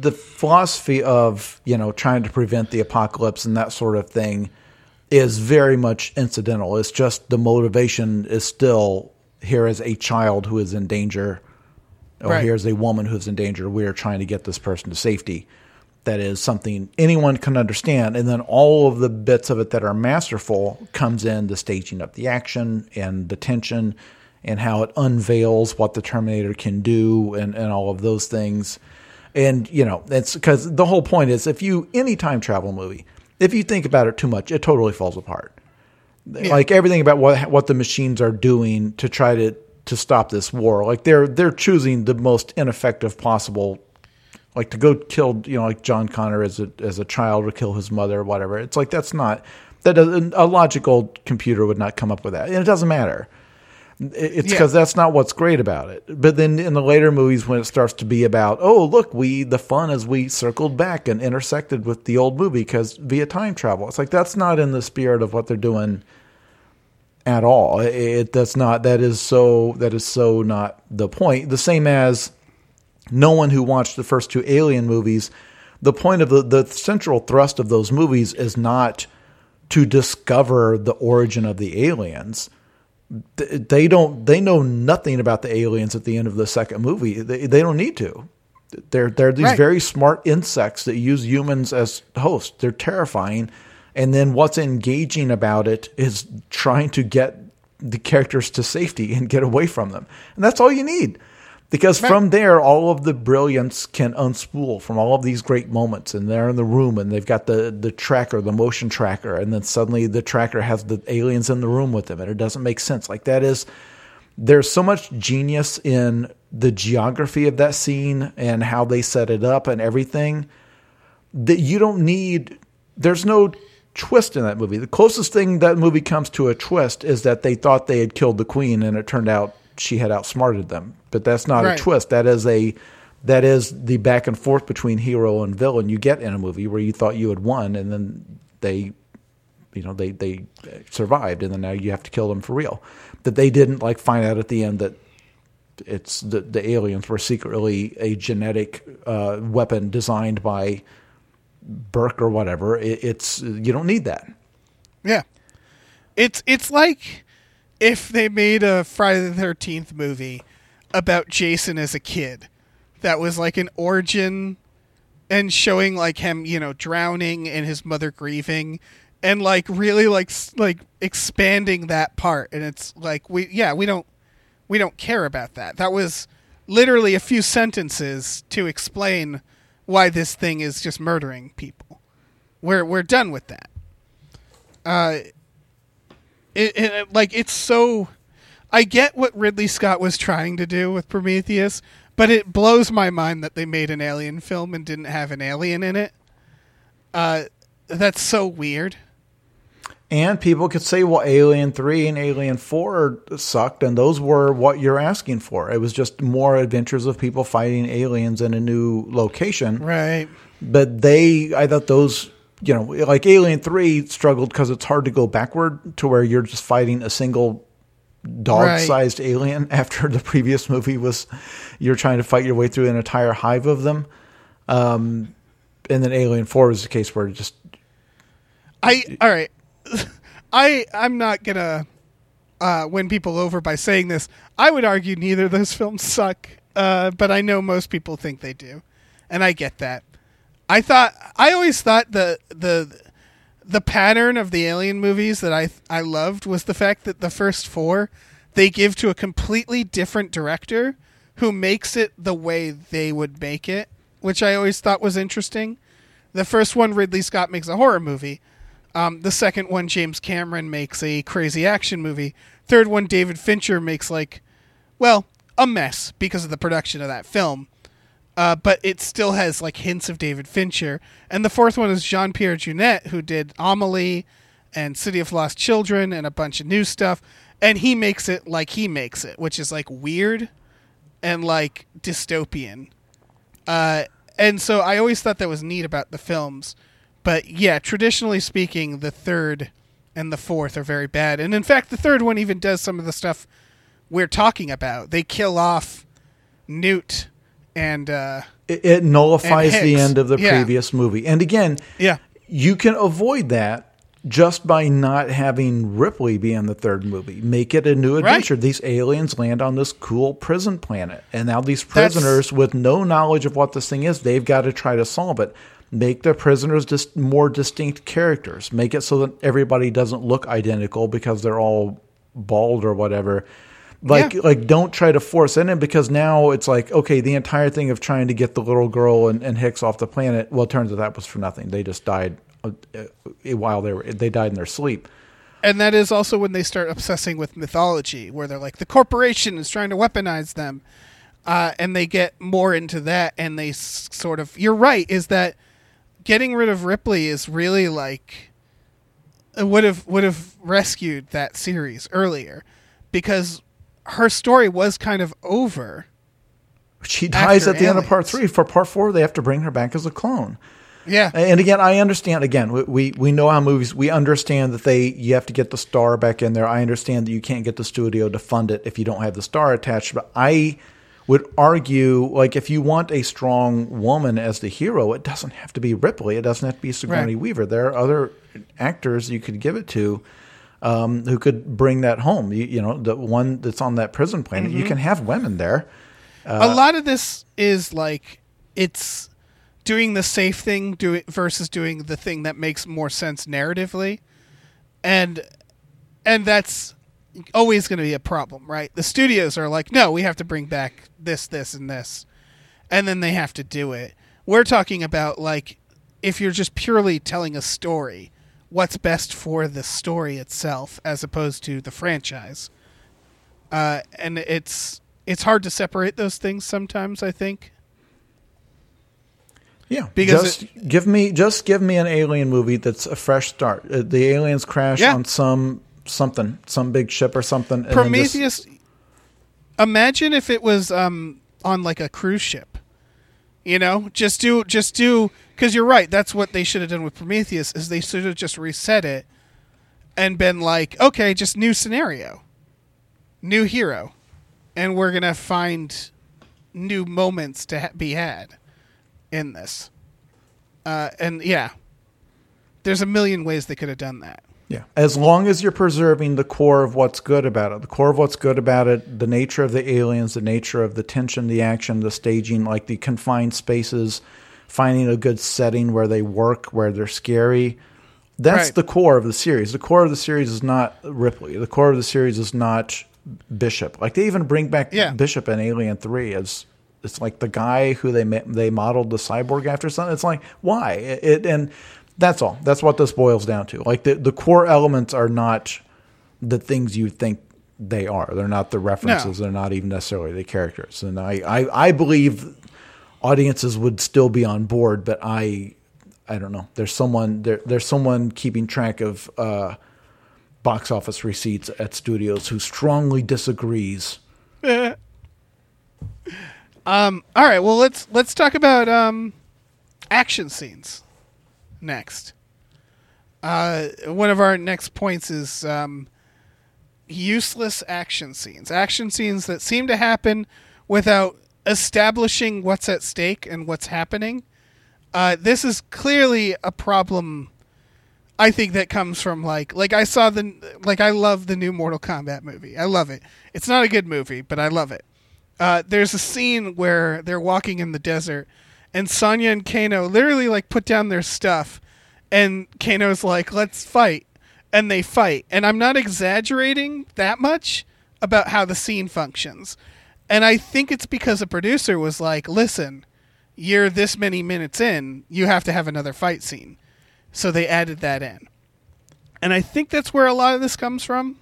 the philosophy of you know trying to prevent the apocalypse and that sort of thing is very much incidental. It's just the motivation is still here as a child who is in danger, or Right. here's a woman who's in danger. We are trying to get this person to safety. That is something anyone can understand, and then all of the bits of it that are masterful comes in the staging up the action and the tension, and how it unveils what the Terminator can do, and and all of those things. And you know, it's because the whole point is if you any time travel movie, if you think about it too much, it totally falls apart like everything about what what the machines are doing to try to to stop this war. Like they're they're choosing the most ineffective possible, like to go kill you know like John Connor as a as a child or kill his mother or whatever. It's like that's not that doesn't, a logical computer would not come up with that, and it doesn't matter. It- It's Yeah. because that's not what's great about it. But then in the later movies, when it starts to be about, oh look, we the fun is we circled back and intersected with the old movie because via time travel. It's like that's not in the spirit of what they're doing at all. It, it that's not that is so that is so not the point. The same as no one who watched the first two Alien movies. The point of the the central thrust of those movies is not to discover the origin of the aliens. Th- They don't. They know nothing about the aliens at the end of the second movie. They, they don't need to. They're they're these Right. very smart insects that use humans as hosts. They're terrifying, and then what's engaging about it is trying to get the characters to safety and get away from them, and that's all you need. Because from there, all of the brilliance can unspool from all of these great moments. And they're in the room, and they've got the the tracker, the motion tracker, and then suddenly the tracker has the aliens in the room with them, and it doesn't make sense. Like that is there's so much genius in the geography of that scene and how they set it up and everything that you don't need there's no twist in that movie the closest thing that movie comes to a twist is that they thought they had killed the queen and it turned out she had outsmarted them but that's not Right. a twist that is a that is the back and forth between hero and villain you get in a movie where you thought you had won and then they you know they they survived and then now you have to kill them for real that they didn't like find out at the end that it's the, the aliens were secretly a genetic uh, weapon designed by Burke or whatever. It, it's you don't need that. Yeah. It's it's like if they made a Friday the Thirteenth movie about Jason as a kid, that was like an origin and showing like him, you know, drowning and his mother grieving, and like really like like expanding that part. And it's like we yeah we don't we don't care about that. That was literally a few sentences to explain why this thing is just murdering people. We're we're done with that. Uh, it, it like it's so. I get what Ridley Scott was trying to do with Prometheus, but it blows my mind that they made an alien film and didn't have an alien in it. Uh, that's so weird. And people could say, well, Alien 3 and Alien 4 sucked, and those were what you're asking for. It was just more adventures of people fighting aliens in a new location. Right. But they, I thought those, you know, like Alien 3 struggled because it's hard to go backward to where you're just fighting a single dog sized alien after the previous movie was you're trying to fight your way through an entire hive of them. Um, and then Alien 4 was the case where it just I all right. I I'm not gonna uh, win people over by saying this. I would argue neither of those films suck, uh, but I know most people think they do, and I get that. I thought I always thought the the the pattern of the alien movies that I I loved was the fact that the first four they give to a completely different director who makes it the way they would make it, which I always thought was interesting. The first one Ridley Scott makes a horror movie. Um, the second one James Cameron makes a crazy action movie. Third one David Fincher makes like well, a mess because of the production of that film. Uh, but it still has like hints of David Fincher. And the fourth one is Jean Pierre Jeunet, who did Amelie and City of Lost Children and a bunch of new stuff. And he makes it like he makes it, which is like weird and like dystopian. Uh, and so I always thought that was neat about the films. But yeah, traditionally speaking, the third and the fourth are very bad. And in fact, the third one even does some of the stuff we're talking about. They kill off Newt and uh, it, it nullifies the end of the Yeah. previous movie. And again, yeah, you can avoid that just by not having Ripley be in the third movie. Make it a new adventure. These aliens land on this cool prison planet, and now these That's- prisoners, with no knowledge of what this thing is, they've got to try to solve it. Make the prisoners just more distinct characters. Make it so that everybody doesn't look identical because they're all bald or whatever. Like Yeah. like don't try to force it in because now it's like okay the entire thing of trying to get the little girl and, and Hicks off the planet well it turns out that was for nothing they just died uh, uh, while they were they died in their sleep and that is also when they start obsessing with mythology, where they're like the corporation is trying to weaponize them, uh, and they get more into that, and they s- sort of. You're right. Is that getting rid of Ripley is really like would have would have rescued that series earlier, because her story was kind of over. she dies at the end of part three. For part four they have to bring her back as a clone. Yeah, and again I understand again we, we we know how movies we understand that they you have to get the star back in there. I understand that you can't get the studio to fund it if you don't have the star attached but I would argue like if you want a strong woman as the hero it doesn't have to be Ripley. It doesn't have to be Sigourney Right. Weaver. There are other actors you could give it to um, who could bring that home. You, you know the one that's on that prison planet Mm-hmm. you can have women there. A lot of this is like it's doing the safe thing do it versus doing the thing that makes more sense narratively. And and that's always going to be a problem right? The studios are like no we have to bring back this this and this. And then they have to do it. We're talking about like if you're just purely telling a story what's best for the story itself as opposed to the franchise uh, and it's it's hard to separate those things sometimes. I think. Yeah, Because just give me just give me an alien movie that's a fresh start. Uh, the aliens crash Yeah. on some something, some big ship or something. and then just- Prometheus. Imagine if it was um, on like a cruise ship. You know, just do just do because you're right. That's what they should have done with Prometheus. Is they should have just reset it and been like, okay, just new scenario, new hero, and we're gonna find new moments to ha- be had in this. Uh, and yeah, there's a million ways they could have done that. Yeah. As long as you're preserving the core of what's good about it, the core of what's good about it, the nature of the aliens, the nature of the tension, the action, the staging, like the confined spaces, finding a good setting where they work, where they're scary. That's Right. the core of the series. The core of the series is not Ripley. The core of the series is not Bishop. Like they even bring back Yeah. Bishop in Alien Three as it's like the guy who they they modeled the cyborg after something. It's like why it, it and that's all. That's what this boils down to. Like the the core elements are not the things you think they are. They're not the references. They're not even necessarily the characters. And I, I I believe audiences would still be on board, but I I don't know. There's someone there. There's someone keeping track of uh, box office receipts at studios who strongly disagrees. Um, all right, well let's let's talk about um, action scenes next. Uh, one of our next points is um, useless action scenes. Action scenes that seem to happen without establishing what's at stake and what's happening. Uh, this is clearly a problem. I think that comes from like like I saw the like I love the new Mortal Kombat movie. I love it. It's not a good movie, but I love it. Uh, there's a scene where they're walking in the desert, and Sonya and Kano literally like put down their stuff, and Kano's like, "Let's fight," and they fight. And I'm not exaggerating that much about how the scene functions. And I think it's because a producer was like, "Listen, you're this many minutes in, you have to have another fight scene," so they added that in. And I think that's where a lot of this comes from.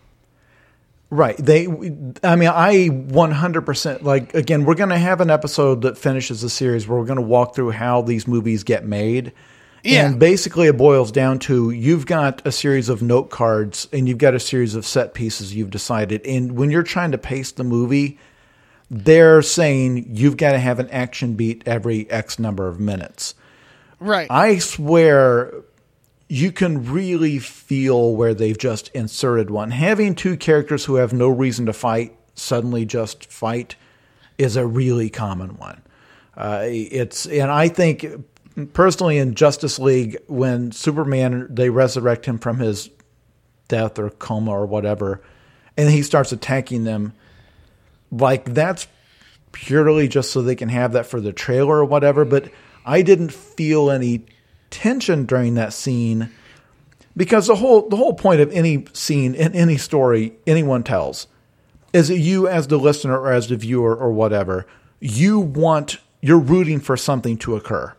Right. They, I mean, I 100% like, again, we're going to have an episode that finishes the series where we're going to walk through how these movies get made. Yeah. And basically, it boils down to you've got a series of note cards and you've got a series of set pieces you've decided. And when you're trying to pace the movie, they're saying you've got to have an action beat every X number of minutes. Right. I swear you can really feel where they've just inserted one. Having two characters who have no reason to fight suddenly just fight is a really common one. Uh, it's and I think personally in Justice League when Superman they resurrect him from his death or coma or whatever, and he starts attacking them, like that's purely just so they can have that for the trailer or whatever. But I didn't feel any tension during that scene because the whole the whole point of any scene in any story anyone tells is that you as the listener or as the viewer or whatever you want you're rooting for something to occur.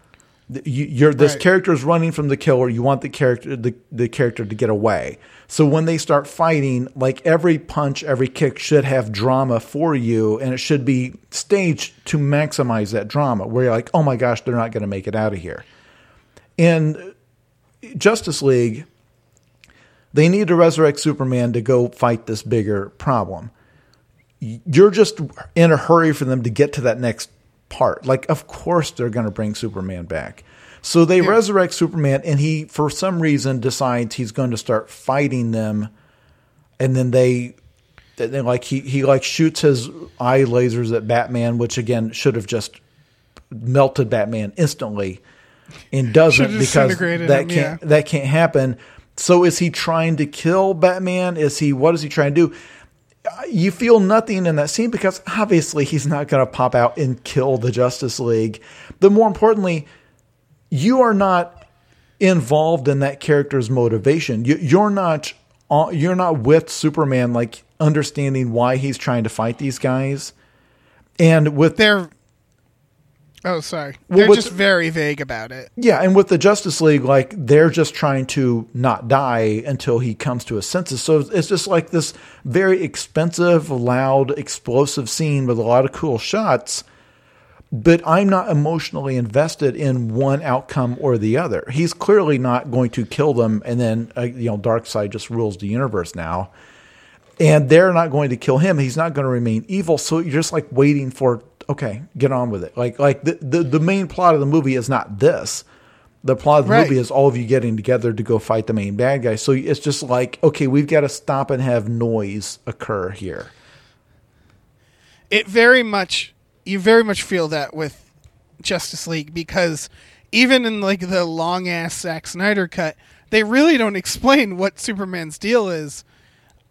You, you're this Right. character is running from the killer. You want the character the, the character to get away. So when they start fighting like every punch every kick should have drama for you and it should be staged to maximize that drama where you're like oh my gosh they're not going to make it out of here in Justice League, they need to resurrect Superman to go fight this bigger problem. You're just in a hurry for them to get to that next part. Like, of course, they're going to bring Superman back. So they resurrect Superman, and he, for some reason, decides he's going to start fighting them. And then they, then like he he like shoots his eye lasers at Batman, which again should have just melted Batman instantly, and doesn't because that him, can't yeah. that can't happen. So is he trying to kill Batman? Is he what is he trying to do? You feel nothing in that scene because obviously he's not going to pop out and kill the Justice League. But more importantly, you are not involved in that character's motivation. You, you're not uh, you're not with Superman, like understanding why he's trying to fight these guys. And with they're oh sorry Well, they're what's- just very vague about it Yeah, and with the Justice League, like they're just trying to not die until he comes to his senses. So it's just like this very expensive, loud, explosive scene with a lot of cool shots. But I'm not emotionally invested in one outcome or the other. He's clearly not going to kill them, and then uh, you know, Darkseid just rules the universe now. And they're not going to kill him. He's not going to remain evil. So you're just like waiting for okay, get on with it. Like like the the, the main plot of the movie is not this. The plot of the Right. movie is all of you getting together to go fight the main bad guy. So it's just like okay, we've got to stop and have noise occur here. it very much you very much feel that with Justice League because even in like the long ass Zack Snyder cut, they really don't explain what Superman's deal is.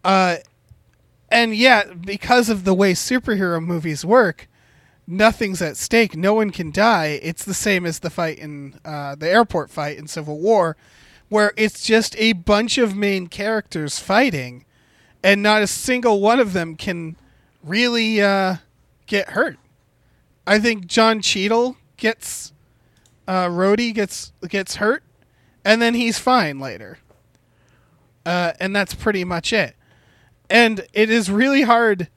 Uh, and yet, because of the way superhero movies work, nothing's at stake. No one can die. It's the same as the fight in uh, the airport fight in Civil War, where it's just a bunch of main characters fighting, and not a single one of them can really uh, get hurt. I think John Cheadle gets uh, Rhodey gets gets hurt, and then he's fine later. Uh, and that's pretty much it. And it is really hard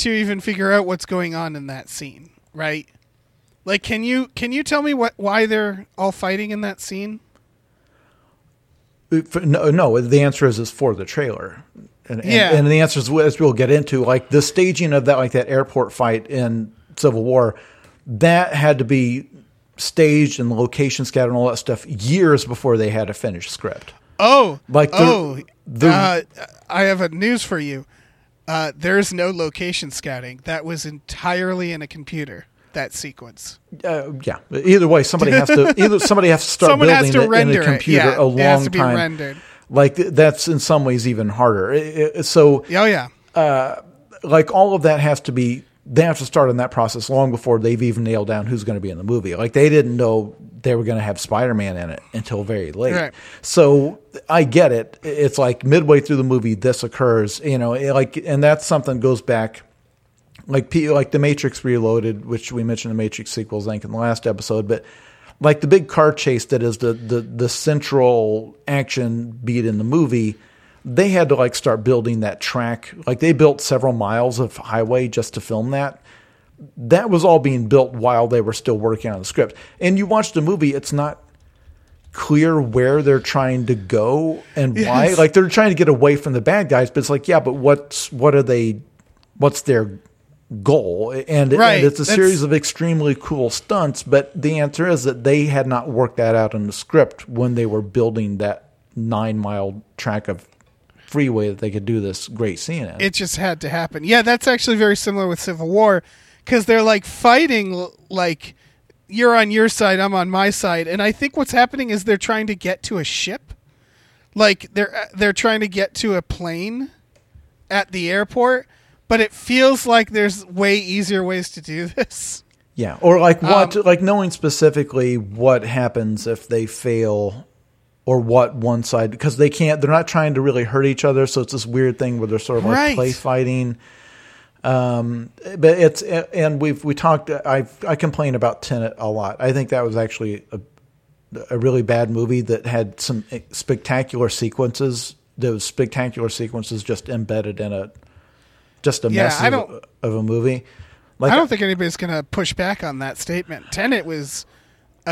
to even figure out what's going on in that scene, right? Like, can you can you tell me what why they're all fighting in that scene? No, no, the answer is is for the trailer. And, and, Yeah. and the answer is as we'll get into, like the staging of that, like that airport fight in Civil War, that had to be staged and location scouted and all that stuff years before they had a finished script. Oh, Like the- oh, the- uh, I have a news for you. Uh, there's no location scouting. That was entirely in a computer. That sequence. Uh, yeah. Either way, somebody has to either somebody has to start Someone building to it in a computer Yeah, a it has long time. rendered. Like that's in some ways even harder. It- it- so Oh yeah. like all of that has to be they have to start on that process long before they've even nailed down who's going to be in the movie. Like they didn't know they were going to have Spider-Man in it until very late. Right. So I get it. It's like midway through the movie this occurs, you know, it like and that's something that goes back like like the Matrix Reloaded, which we mentioned the Matrix sequels, I think, in the last episode, but like the big car chase that is the the the central action beat in the movie, they had to like start building that track. Like they built several miles of highway just to film that. That was all being built while they were still working on the script. And you watch the movie, it's not clear where they're trying to go and why. Like they're trying to get away from the bad guys, but it's like, yeah, but what's what are they what's their goal? And, Right, and it's a that's- series of extremely cool stunts, but the answer is that they had not worked that out in the script when they were building that nine mile track of freeway that they could do this great scene in. It just had to happen. Yeah, that's actually very similar with Civil War because they're like fighting like you're on your side, I'm on my side, and I think what's happening is they're trying to get to a ship. Like they're uh, they're trying to get to a plane at the airport, but it feels like there's way easier ways to do this. Yeah, or like what, Um, like knowing specifically what happens if they fail, or what one side because they can't. They're not trying to really hurt each other, so it's this weird thing where they're sort of like Right. play fighting. Um, but it's and we've we talked. I I complain about Tenet a lot. I think that was actually a a really bad movie that had some spectacular sequences. Those spectacular sequences just embedded in a just a Yeah, mess of, of a movie. Like I don't think anybody's gonna push back on that statement. Tenet was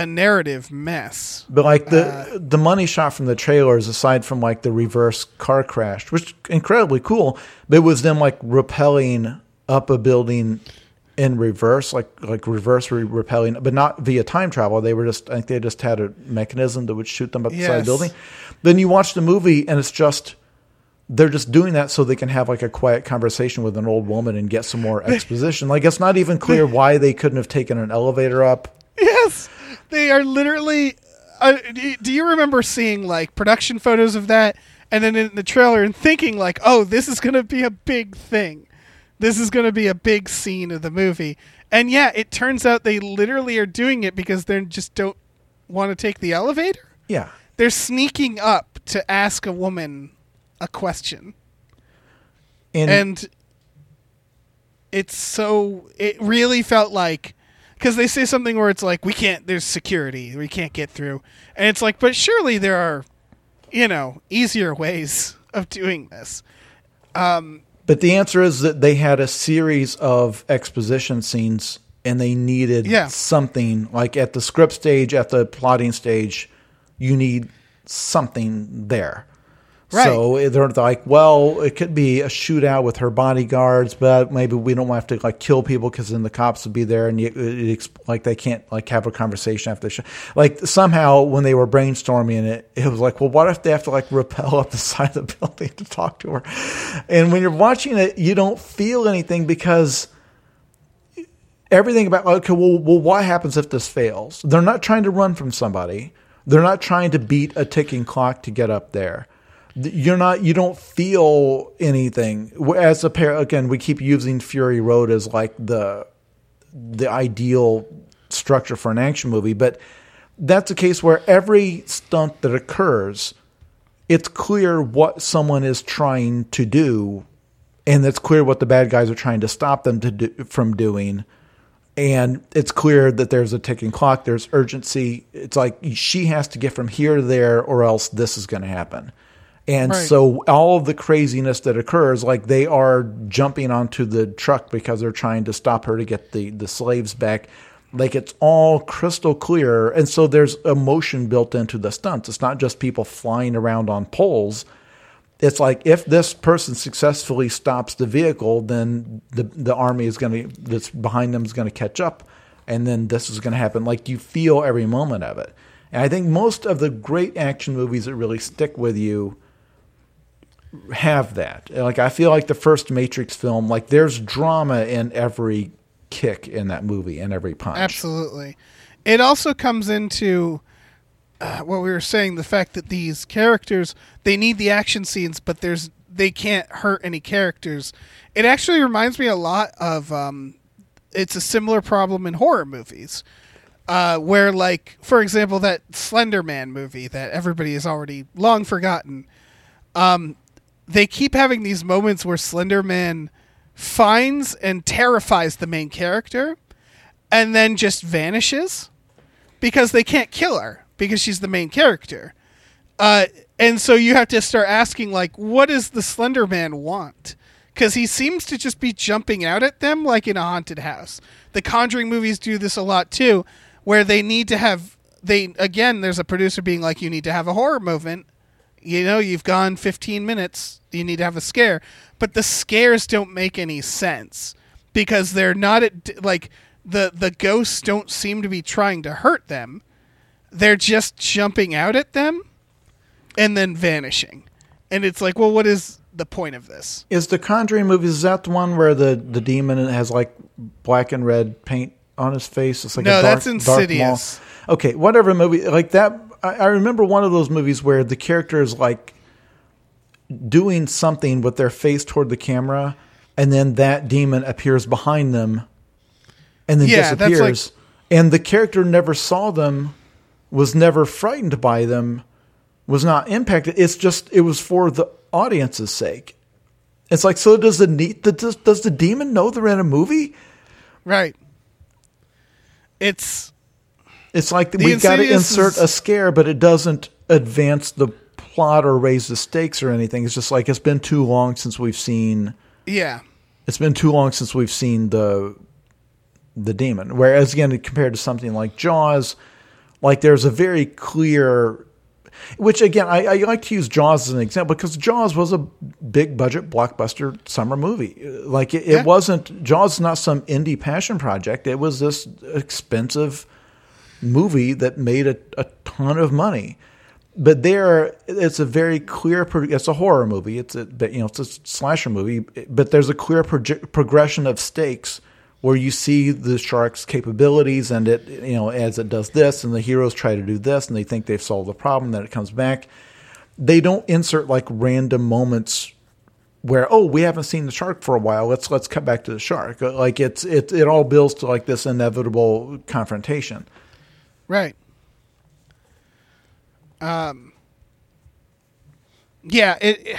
a narrative mess. But like the Uh, the money shot from the trailers, aside from like the reverse car crash, which incredibly cool, but it was them like rappelling up a building in reverse, like like reverse re- repelling, but not via time travel. They were just I think they just had a mechanism that would shoot them up the side of the building. Then you watch the movie and it's just they're just doing that so they can have like a quiet conversation with an old woman and get some more exposition. Like it's not even clear why they couldn't have taken an elevator up. Yes, they are literally. Uh, do you remember seeing like production photos of that, and then in the trailer, and thinking like, "Oh, this is going to be a big thing. This is going to be a big scene of the movie." And yeah, it turns out they literally are doing it because they just don't want to take the elevator. Yeah. They're sneaking up to ask a woman a question, and it's so it really felt like because they say something where it's like we can't there's security we can't get through and it's like but surely there are you know easier ways of doing this um, But the answer is that they had a series of exposition scenes and they needed Yeah. something like at the script stage, at the plotting stage, you need something there. Right. So they're like, well, it could be a shootout with her bodyguards, but maybe we don't have to like kill people because then the cops would be there, and you, it, like they can't like have a conversation after the show. Like somehow when they were brainstorming it, it was like, well, what if they have to like rappel up the side of the building to talk to her? And when you're watching it, you don't feel anything because everything about okay, well, well, what happens if this fails? They're not trying to run from somebody. They're not trying to beat a ticking clock to get up there. You're not. You don't feel anything. As a pair, again, we keep using Fury Road as like the the ideal structure for an action movie, but that's a case where every stunt that occurs, it's clear what someone is trying to do, and it's clear what the bad guys are trying to stop them to do, from doing. And it's clear that there's a ticking clock. There's urgency. It's like she has to get from here to there, or else this is going to happen. And Right. so all of the craziness that occurs, like they are jumping onto the truck because they're trying to stop her to get the, the slaves back. Like it's all crystal clear. And so there's emotion built into the stunts. It's not just people flying around on poles. It's like if this person successfully stops the vehicle, then the the army is going to that's behind them is going to catch up, and then this is going to happen. Like you feel every moment of it. And I think most of the great action movies that really stick with you have that. Like I feel like the first Matrix film, like there's drama in every kick in that movie and every punch. Absolutely. It also comes into uh, what we were saying the fact that these characters they need the action scenes but there's they can't hurt any characters. It actually reminds me a lot of um it's a similar problem in horror movies. Uh, where like for example that Slender Man movie that everybody has already long forgotten um, they keep having these moments where Slender Man finds and terrifies the main character and then just vanishes because they can't kill her because she's the main character. Uh, and so you have to start asking, like, what does the Slender Man want? Because he seems to just be jumping out at them like in a haunted house. The Conjuring movies do this a lot too, where they need to have they again. There's a producer being like, you need to have a horror moment you know you've gone 15 minutes you need to have a scare but the scares don't make any sense because they're not at like the the ghosts don't seem to be trying to hurt them they're just jumping out at them and then vanishing and it's like well what is the point of this Is the Conjuring movies is that the one where the the demon has like black and red paint on his face? It's like No, a dark, that's dark Insidious. mall. Okay, whatever movie like that. I, I remember one of those movies where the character is like doing something with their face toward the camera, and then that demon appears behind them, and then Yeah, that's like- disappears, and the character never saw them, was never frightened by them, was not impacted. It's just it was for the audience's sake. It's like so. Does the does, does the demon know they're in a movie? right it's It's like we've got to insert a scare, but it doesn't advance the plot or raise the stakes or anything. It's just like it's been too long since we've seen. yeah It's been too long since we've seen the the demon. Whereas again, compared to something like Jaws, like there's a very clear. Which again, I, I like to use Jaws as an example because Jaws was a big budget blockbuster summer movie. Like it, Yeah. it wasn't Jaws, is not some indie passion project. It was this expensive movie that made a, a ton of money. But there, it's a very clear. It's a horror movie. It's a you know it's a slasher movie. But there's a clear proje- progression of stakes where you see the shark's capabilities and it you know as it does this and the heroes try to do this and they think they've solved the problem. Then it comes back. They don't insert like random moments where oh we haven't seen the shark for a while let's let's cut back to the shark like it's it it all builds to like this inevitable confrontation Right. Um. Yeah, it,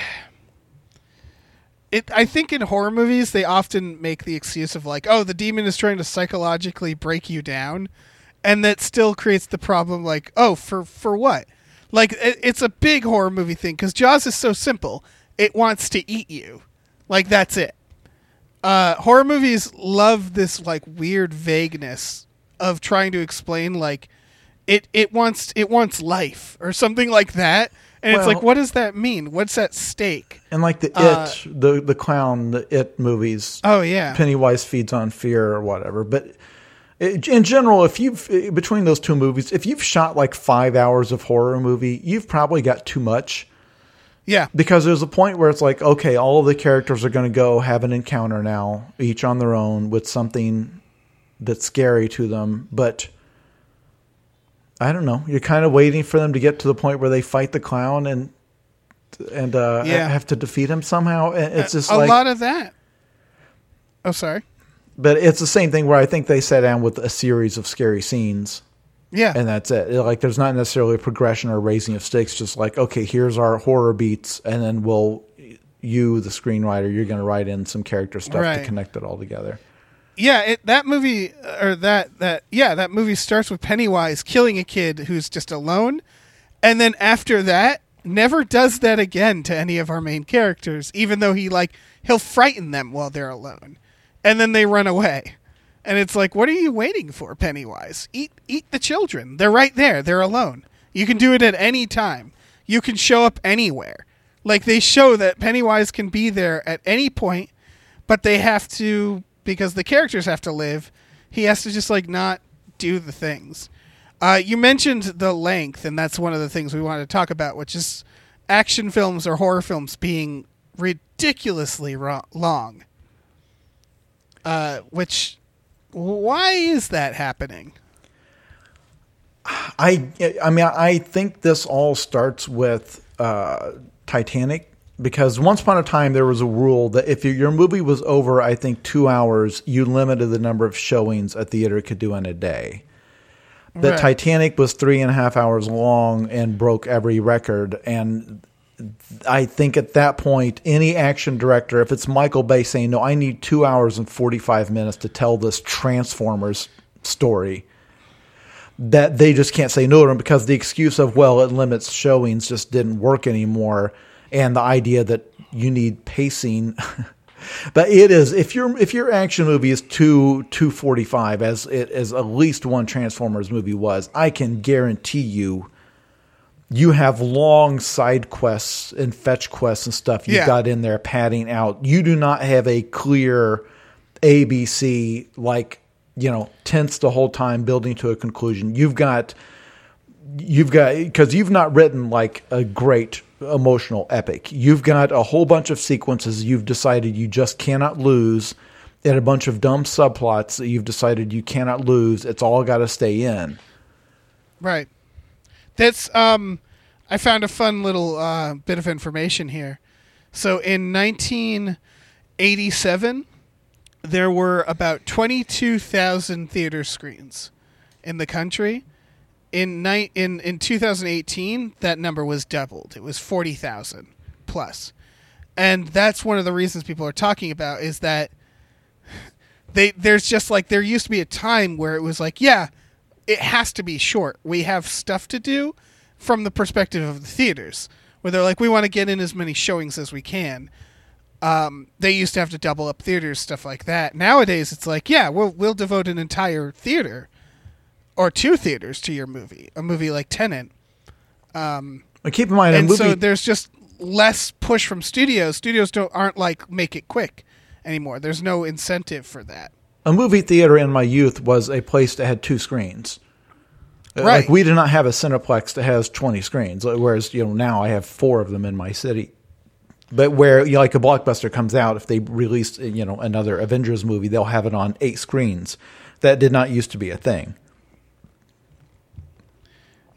it. I think in horror movies they often make the excuse of like, oh, the demon is trying to psychologically break you down, and that still creates the problem. Like, oh, for for what? Like, it, it's a big horror movie thing because Jaws is so simple. It wants to eat you. Like that's it uh, horror movies love this like weird vagueness of trying to explain like it it wants it wants life or something like that. And it's like what does that mean? What's at stake? And like the Uh, it the the clown the it movies oh yeah. Pennywise feeds on fear or whatever. But in general if you've between those two movies if you've shot like five hours of horror movie you've probably got too much. Yeah. Because there's a point where it's like okay all of the characters are going to go have an encounter now each on their own with something that's scary to them, but I don't know. You're kind of waiting for them to get to the point where they fight the clown and and uh, Yeah. have to defeat him somehow. It's just a like, lot of that. Oh, sorry. but it's the same thing where I think they sat down with a series of scary scenes Yeah. and that's it. Like there's not necessarily a progression or raising of stakes. Just like okay, here's our horror beats, and then we'll you, the screenwriter, you're going to write in some character stuff to connect it all together. Yeah, it, that movie uh, or that that yeah, that movie starts with Pennywise killing a kid who's just alone, and then after that, never does that again to any of our main characters. Even though he like he'll frighten them while they're alone, and then they run away, and it's like, what are you waiting for, Pennywise? Eat eat the children. They're right there. They're alone. You can do it at any time. You can show up anywhere. Like they show that Pennywise can be there at any point, but they have to because the characters have to live. He has to just like not do the things. Uh, you mentioned the length, and that's one of the things we wanted to talk about, which is action films or horror films being ridiculously ro- long. Uh, which, why is that happening? I I mean I think this all starts with uh, Titanic because once upon a time there was a rule that if your- your movie was over I think two hours you limited the number of showings a theater could do in a day. The Right. Titanic was three and a half hours long and broke every record and. I think at that point, any action director, if it's Michael Bay saying, "No, I need two hours and forty-five minutes to tell this Transformers story," that they just can't say no to him because the excuse of well it limits showings just didn't work anymore and the idea that you need pacing. But it is if your if your action movie is 2 245 as it as at least one transformers movie was i can guarantee you you have long side quests and fetch quests and stuff you've Yeah. got in there padding out. You do not have a clear abc like you know tense the whole time building to a conclusion. You've got you've got because you've not written like a great emotional epic you've got a whole bunch of sequences you've decided you just cannot lose and a bunch of dumb subplots that you've decided you cannot lose it's all got to stay in Right. That's um I found a fun little uh, bit of information here. So in 1987 there were about 22,000 theater screens in the country. In ni- in in 2018 that number was doubled. It was 40,000 plus. And that's one of the reasons people are talking about is that they there's just like there used to be a time where it was like yeah it has to be short we have stuff to do from the perspective of the theaters where they're like we want to get in as many showings as we can um, they used to have to double up theaters stuff like that nowadays it's like yeah we'll, we'll devote an entire theater or two theaters to your movie a movie like Tenet and keep in mind a and movie so there's just less push from studios studios don't aren't like make it quick anymore there's no incentive for that a movie theater in my youth was a place that had two screens. Uh, Right. Like we did not have a Cineplex that has 20 screens, uh, whereas you know now I have four of them in my city. But where you know, like a blockbuster comes out, if they release you know another Avengers movie, they'll have it on eight screens. That did not used to be a thing.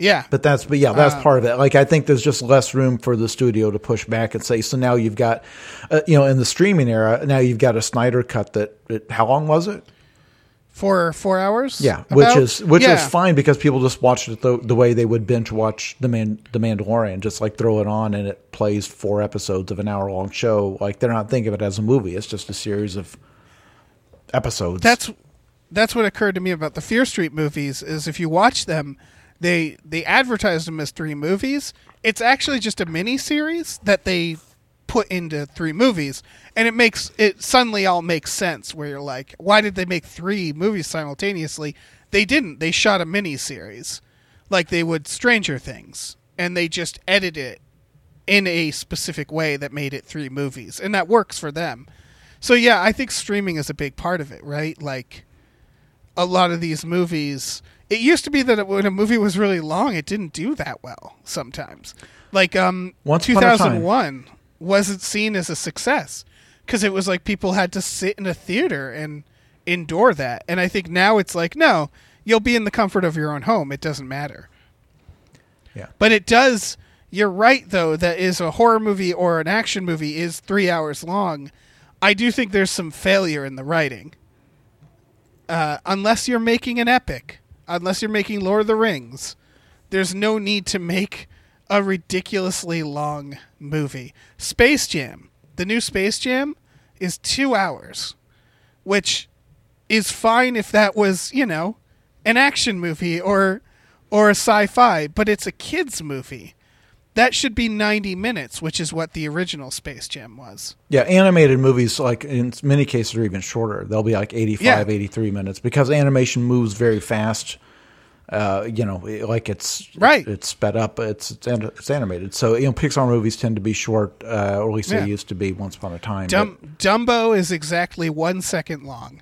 Yeah But that's but yeah, that's part of it. Like I think there's just less room for the studio to push back and say. So now you've got, uh, you know, in the streaming era, now you've got a Snyder cut that. that how long was it? for four hours Yeah, which is which Yeah. is fine because people just watched it the, the way they would binge watch the Man the Mandalorian, just like throw it on and it plays four episodes of an hour long show. Like they're not thinking of it as a movie; it's just a series of episodes. that's that's what occurred to me about the Fear Street movies is if you watch them, they they advertise them as three movies. It's actually just a mini series that they put into three movies, and it makes it suddenly all makes sense. Where you're like, why did they make three movies simultaneously? They didn't. They shot a mini series, like they would Stranger Things, and they just edited it in a specific way that made it three movies, and that works for them. So yeah, I think streaming is a big part of it, right? Like a lot of these movies, it used to be that when a movie was really long, it didn't do that well sometimes. Like um Once Upon a Time. 2001 wasn't seen as a success cuz it was like people had to sit in a theater and endure that. And I think now it's like, no, you'll be in the comfort of your own home. It doesn't matter. Yeah. But it does. You're right, though, that is a horror movie or an action movie is three hours long. I do think there's some failure in the writing. Uh, unless you're making an epic, unless you're making Lord of the Rings, there's no need to make a ridiculously long movie. Space Jam, the new Space Jam, is two hours, which is fine if that was, you know, an action movie or or a sci-fi, but it's a kids movie. That should be 90 minutes, which is what the original Space Jam was. Yeah, animated movies, like in many cases, are even shorter. They'll be like 85, Yeah. 83 minutes because animation moves very fast. Uh, you know, like it's Right. It's sped up. It's it's, it's animated. So you know, Pixar movies tend to be short, uh, or at least Yeah. they used to be once upon a time. Dum- Dumbo is exactly one second long.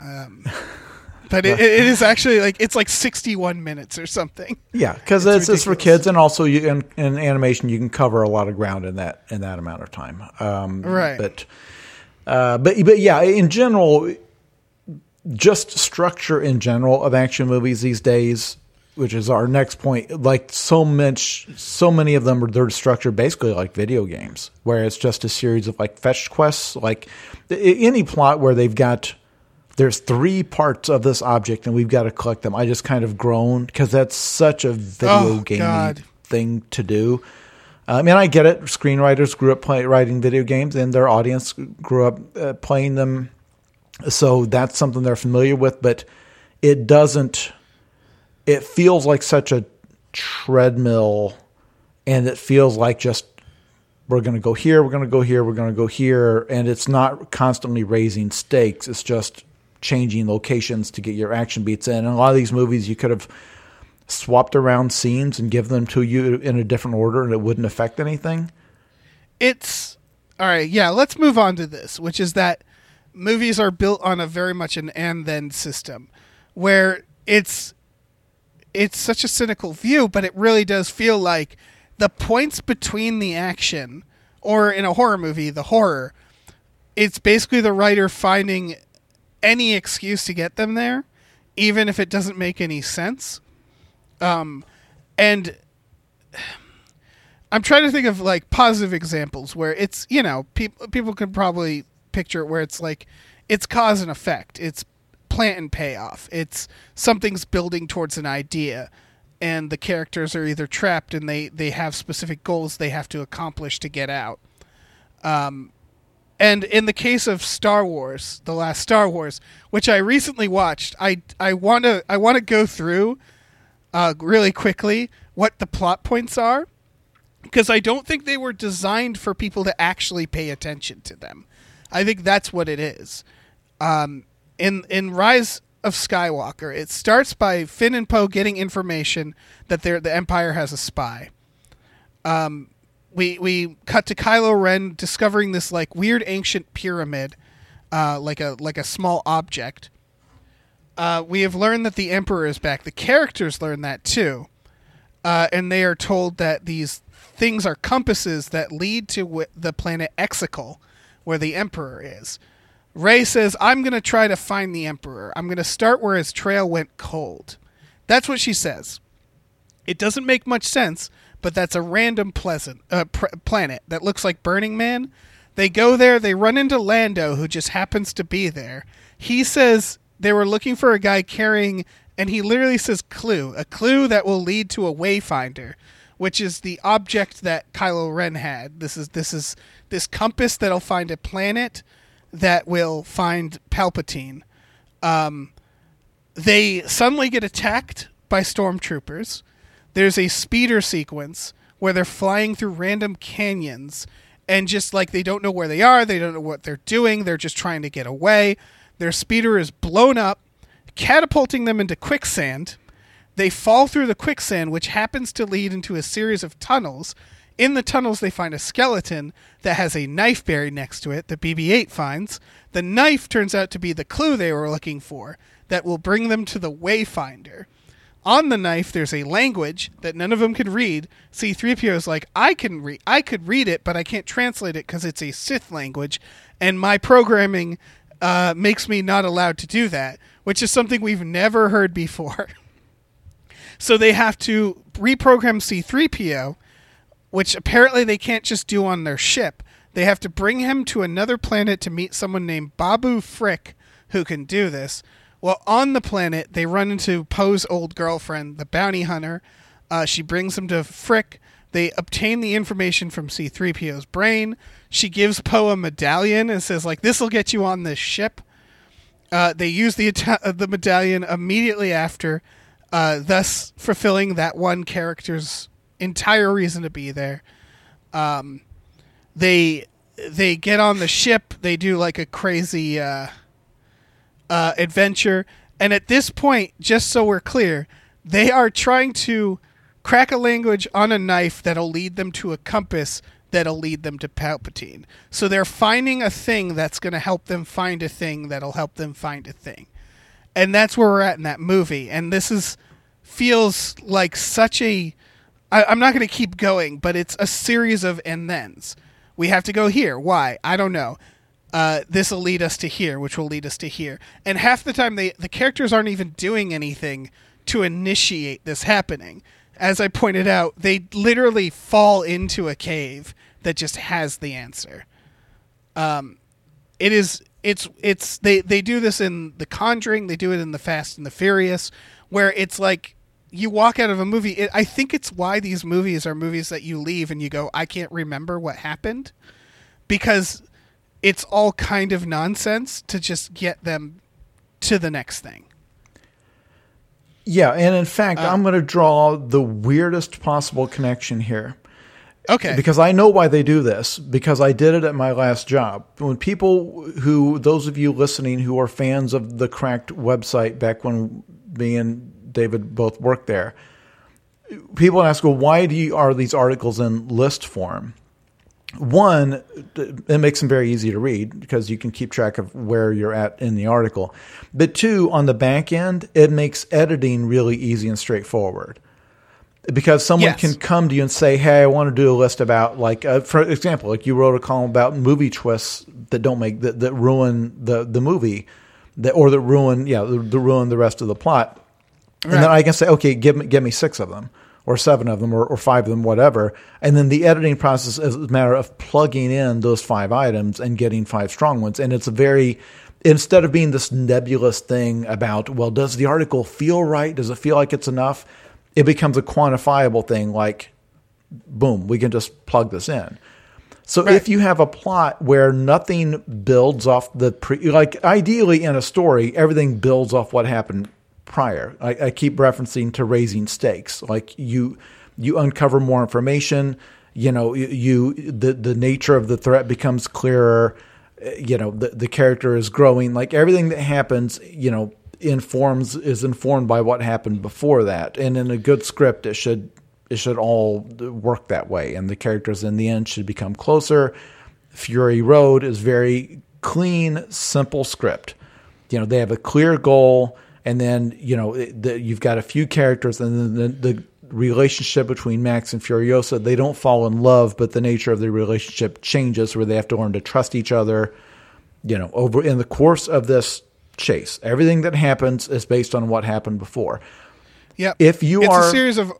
Um, but it, it is actually like it's like 61 minutes or something. Yeah, because It's it's, it's for kids, and also you in, in animation you can cover a lot of ground in that in that amount of time. Um, Right. But uh, but but yeah, in general, just structure in general of action movies these days, which is our next point. Like so much, so many of them are they're structured basically like video games, where it's just a series of like fetch quests. Like any plot where they've got there's three parts of this object and we've got to collect them. I just kind of groan because that's such a video Oh, game thing to do. I mean, I get it. Screenwriters grew up play, writing video games, and their audience grew up uh, playing them so that's something they're familiar with but it doesn't it feels like such a treadmill and it feels like just we're going to go here we're going to go here we're going to go here and it's not constantly raising stakes it's just changing locations to get your action beats in and a lot of these movies you could have swapped around scenes and give them to you in a different order and it wouldn't affect anything It's all right. Yeah, let's move on to this, which is that movies are built on a very much an and then system, where it's it's such a cynical view, but it really does feel like the points between the action, or in a horror movie, the horror, it's basically the writer finding any excuse to get them there, even if it doesn't make any sense. Um, and I'm trying to think of like positive examples where it's you know people people can probably picture it where it's like it's cause and effect, it's plant and payoff, it's something's building towards an idea, and the characters are either trapped and they they have specific goals they have to accomplish to get out. Um, and in the case of Star Wars, the last Star Wars, which I recently watched, I I want to I want to go through uh, really quickly what the plot points are because I don't think they were designed for people to actually pay attention to them. I think that's what it is. Um, in in Rise of Skywalker, it starts by Finn and Poe getting information that the Empire has a spy. Um, we we cut to Kylo Ren discovering this like weird ancient pyramid, uh, like a like a small object. Uh, we have learned that the Emperor is back. The characters learn that too uh, and they are told that these things are compasses that lead to w- the planet Exegol, where the Emperor is. Rey says, "I'm to try to find the Emperor. I'm to start where his trail went cold." That's what she says. It doesn't make much sense, but that's a random pleasant uh, pr- planet that looks like Burning Man. They go there, they run into Lando, who just happens to be there. He says they were looking for a guy carrying, and he literally says clue, a clue that will lead to a wayfinder, which is the object that Kylo Ren had. This is this is this compass that'll find a planet that will find Palpatine. Um, they suddenly get attacked by stormtroopers. There's a speeder sequence where they're flying through random canyons and just like they don't know where they are, they don't know what they're doing, they're just trying to get away. Their speeder is blown up, catapulting them into quicksand. They fall through the quicksand, which happens to lead into a series of tunnels. In the tunnels, they find a skeleton that has a knife buried next to it that BB 8 finds. The knife turns out to be the clue they were looking for that will bring them to the Wayfinder. On the knife, there's a language that none of them could read. C3PO is like, I can read, I could read it, but I can't translate it because it's a Sith language, and my programming uh, makes me not allowed to do that, which is something we've never heard before. so they have to reprogram C3PO, which apparently they can't just do on their ship. They have to bring him to another planet to meet someone named Babu Frick who can do this. Well, on the planet, they run into Poe's old girlfriend, the bounty hunter. Uh, she brings him to Frick. They obtain the information from C3PO's brain. She gives Poe a medallion and says, like, this will get you on this ship. Uh, they use the uh, the medallion immediately after, uh, thus fulfilling that one character's entire reason to be there. Um, they they get on the ship. They do like a crazy uh, uh, adventure, and at this point, just so we're clear, they are trying to crack a language on a knife that'll lead them to a compass that'll lead them to Palpatine. So they're finding a thing that's going to help them find a thing that'll help them find a thing. And that's where we're at in that movie. And this is feels like such a I, I'm not going to keep going, but it's a series of and thens. We have to go here. Why? I don't know. Uh, this will lead us to here, which will lead us to here. And half the time, they the characters aren't even doing anything to initiate this happening. As I pointed out, they literally fall into a cave that just has the answer. Um, it is it's it's they they do this in The Conjuring, they do it in The Fast and the Furious, where it's like you walk out of a movie. It, I think it's why these movies are movies that you leave and you go, I can't remember what happened, because it's all kind of nonsense to just get them to the next thing. Yeah, and in fact, uh, I'm going to draw the weirdest possible connection here. Okay. Because I know why they do this, because I did it at my last job. When people who, those of you listening who are fans of the Cracked website back when me and David both worked there, people ask, well, why do you, are these articles in list form? One, it makes them very easy to read because you can keep track of where you're at in the article. But two, on the back end, it makes editing really easy and straightforward because someone yes. can come to you and say, "Hey, I want to do a list about like, uh, for example, like you wrote a column about movie twists that don't make that, that ruin the the movie, that or that ruin yeah, the, the ruin the rest of the plot." Right. And then I can say, "Okay, give me give me six of them." Or seven of them, or, or five of them, whatever. And then the editing process is a matter of plugging in those five items and getting five strong ones. And it's a very, instead of being this nebulous thing about, well, does the article feel right? Does it feel like it's enough? it becomes a quantifiable thing like boom we can just plug this in so right. if you have a plot where nothing builds off the pre like ideally in a story everything builds off what happened prior I, I keep referencing to raising stakes like you you uncover more information you know you the the nature of the threat becomes clearer you know the the character is growing like everything that happens you know informs is informed by what happened before that. And in a good script, it should it should all work that way, and the characters in the end should become closer. Fury Road is very clean, simple script. You know, they have a clear goal, and then you know the, you've got a few characters, and then the, the relationship between Max and Furiosa, they don't fall in love, but the nature of the relationship changes where they have to learn to trust each other. You know, over in the course of this chase. Everything that happens is based on what happened before. Yeah. If you it's are a series of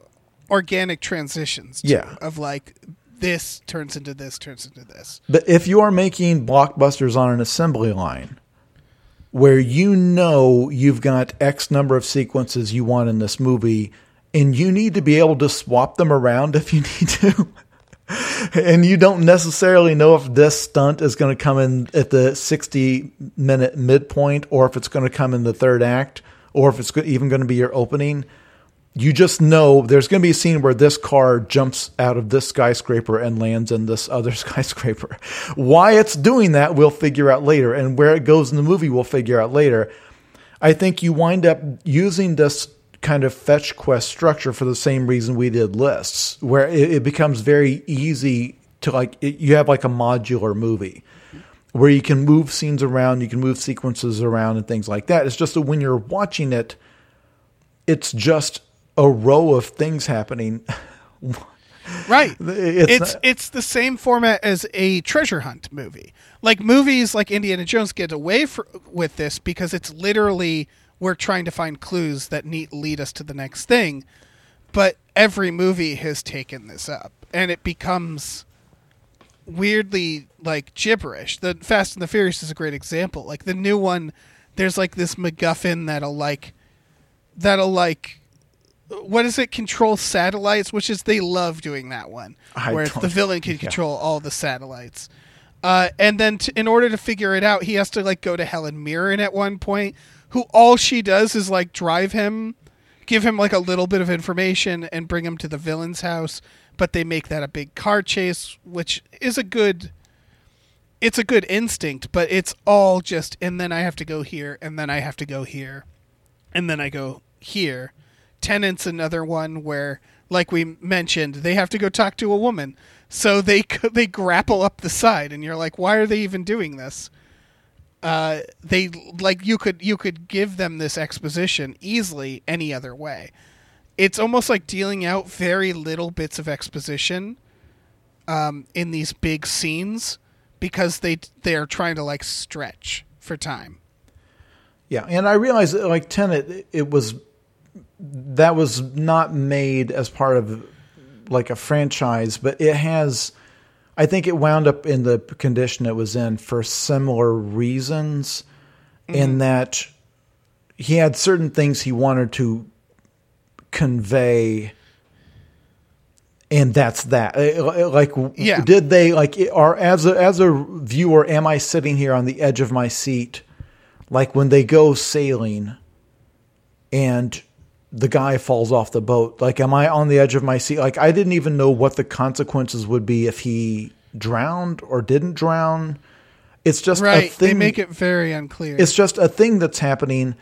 organic transitions. Too, yeah. Of like this turns into this turns into this. But if you are making blockbusters on an assembly line where you know you've got X number of sequences you want in this movie and you need to be able to swap them around if you need to. and you don't necessarily know if this stunt is going to come in at the 60 minute midpoint or if it's going to come in the third act or if it's even going to be your opening. You just know there's going to be a scene where this car jumps out of this skyscraper and lands in this other skyscraper. Why it's doing that, we'll figure out later. And where it goes in the movie, we'll figure out later. I think you wind up using this kind of fetch quest structure for the same reason we did lists, where it, it becomes very easy to like, it, you have like a modular movie where you can move scenes around, you can move sequences around and things like that. It's just that when you're watching it, it's just a row of things happening. right. It's It's not- it's the same format as a treasure hunt movie. Like movies like Indiana Jones get away fr- with this because it's literally we're trying to find clues that need lead us to the next thing. But every movie has taken this up, and it becomes weirdly like gibberish. The Fast and the Furious is a great example. Like the new one, there's like this MacGuffin that'll like that'll like what is it? Control satellites, which is they love doing that one, I where the villain can yeah. control all the satellites. Uh, and then t- in order to figure it out, he has to like go to Helen Mirren at one point, who all she does is like drive him, give him like a little bit of information, and bring him to the villain's house. But they make that a big car chase, which is a good. It's a good instinct, but it's all just, and then I have to go here, and then I have to go here, and then I go here. Tenet's another one where, like we mentioned, they have to go talk to a woman, so they they grapple up the side, and you're like, why are they even doing this? Uh, they like you could you could give them this exposition easily any other way. It's almost like dealing out very little bits of exposition um, in these big scenes because they they are trying to like stretch for time. Yeah, and I realized that like Tenet, it was that was not made as part of like a franchise, but it has. I think it wound up in the condition it was in for similar reasons, in mm-hmm. that he had certain things he wanted to convey, and that's that. Like, Yeah. did they like? Are as a as a viewer, am I sitting here on the edge of my seat? like when they go sailing and the guy falls off the boat like am i on the edge of my seat like i didn't even know what the consequences would be if he drowned or didn't drown it's just a Right? thing They make it very unclear. it's just a thing that's happening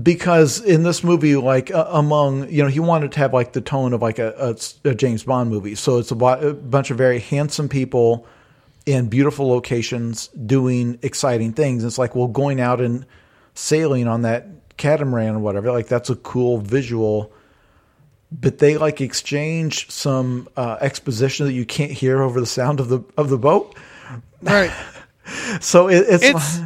because in this movie like uh, among you know he wanted to have like the tone of like a, a, a james bond movie so it's a, a bunch of very handsome people in beautiful locations doing exciting things it's like well going out and sailing on that catamaran or whatever like that's a cool visual but they like exchange some uh, exposition that you can't hear over the sound of the of the boat right. so it, it's, It's-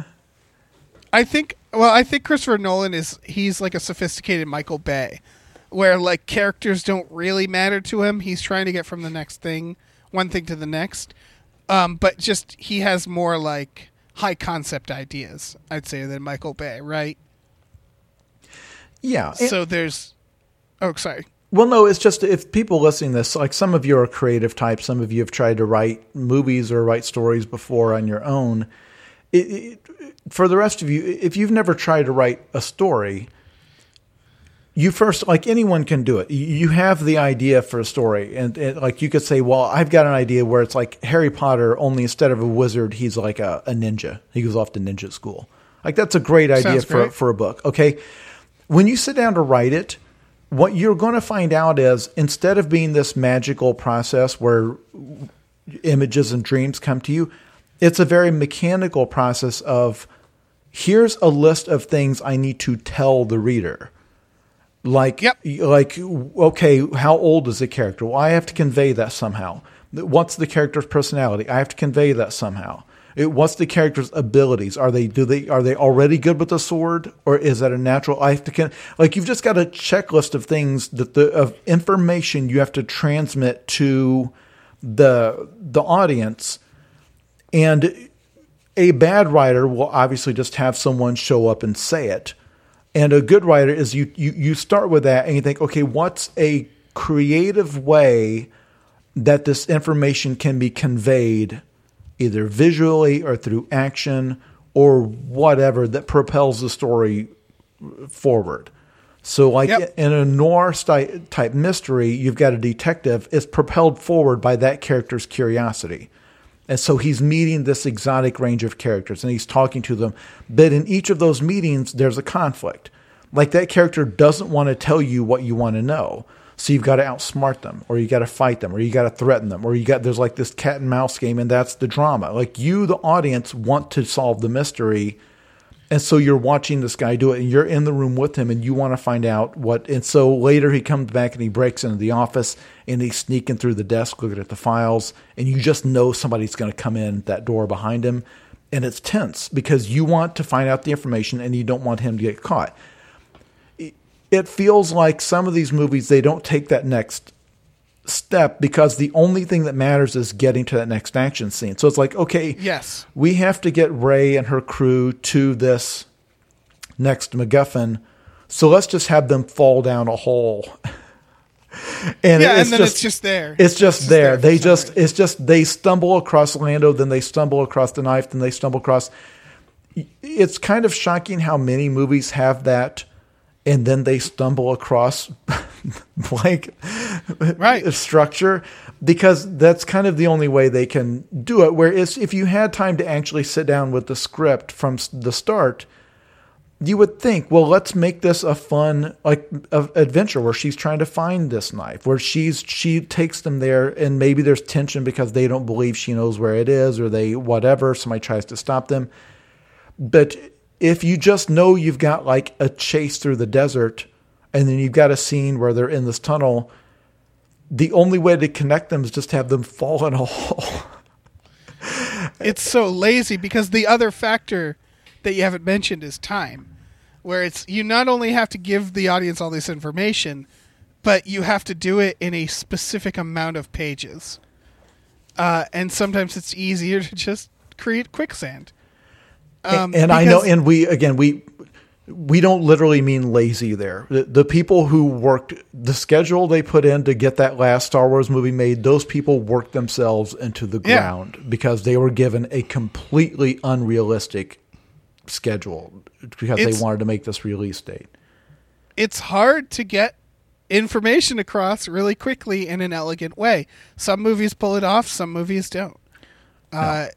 I think well, I think Christopher Nolan is he's like a sophisticated Michael Bay, where like characters don't really matter to him. He's trying to get from the next thing, one thing to the next. Um, but just he has more like high concept ideas, I'd say, than Michael Bay, right? Yeah so there's oh sorry. Well, no, it's just if people listening to this, like some of you are creative types, some of you have tried to write movies or write stories before on your own. It, it, for the rest of you, if you've never tried to write a story, you first, like anyone can do it. You- You have the idea for a story, and, and like you could say, well, I've got an idea where it's like Harry Potter, only instead of a wizard, he's like a, a ninja. He goes off to ninja school. Like that's a great idea Sounds for great. for a book. Okay, when you sit down to write it, what you're going to find out is instead of being this magical process where images and dreams come to you, it's a very mechanical process of here's a list of things I need to tell the reader. Like, Yep. like, okay, how old is the character? Well, I have to convey that somehow. What's the character's personality? I have to convey that somehow. It, what's the character's abilities? Are they do they are they already good with the sword, or is that a natural? I con- like you've just got a checklist of things that the of information you have to transmit to the the audience, and a bad writer will obviously just have someone show up and say it. And a good writer is you, you, you start with that and you think, okay, what's a creative way that this information can be conveyed either visually or through action or whatever that propels the story forward. So, like Yep. in a noir type mystery, you've got a detective. It's propelled forward by that character's curiosity. And so he's meeting this exotic range of characters and he's talking to them. But in each of those meetings, there's a conflict. Like that character doesn't want to tell you what you want to know. So you've got to outsmart them, or you got to fight them, or you got to threaten them, or you got there's like this cat and mouse game, and that's the drama. Like you, the audience, want to solve the mystery, And so you're watching this guy do it, and you're in the room with him, and you want to find out what. And so later he comes back and he breaks into the office, and he's sneaking through the desk, looking at the files, and you just know somebody's going to come in that door behind him, and it's tense because you want to find out the information, and you don't want him to get caught. It feels like some of these movies they don't take that next step because the only thing that matters is getting to that next action scene. So it's like, okay, Yes. we have to get Rey and her crew to this next MacGuffin. So let's just have them fall down a hole. and Yeah, it's and then just, it's just there. It's just there. for They some just reason. it's just they stumble across Lando, then they stumble across the knife, then they stumble across. It's kind of shocking how many movies have that, and then they stumble across blank Right. structure because that's kind of the only way they can do it. Whereas if you had time to actually sit down with the script from the start, you would think, well, let's make this a fun like a, adventure where she's trying to find this knife, where she's she takes them there, and maybe there's tension because they don't believe she knows where it is, or they whatever. Somebody tries to stop them, but if you just know you've got like a chase through the desert, and then you've got a scene where they're in this tunnel, the only way to connect them is just have them fall in a hole. it's so lazy because the other factor that you haven't mentioned is time where it's you not only have to give the audience all this information but you have to do it in a specific amount of pages uh, and sometimes it's easier to just create quicksand um, and I know, and we again we we don't literally mean lazy there. The, the people who worked the schedule they put in to get that last Star Wars movie made, those people worked themselves into the Yeah. ground because they were given a completely unrealistic schedule because It's- they wanted to make this release date. it's hard to get information across really quickly in an elegant way some movies pull it off some movies don't uh,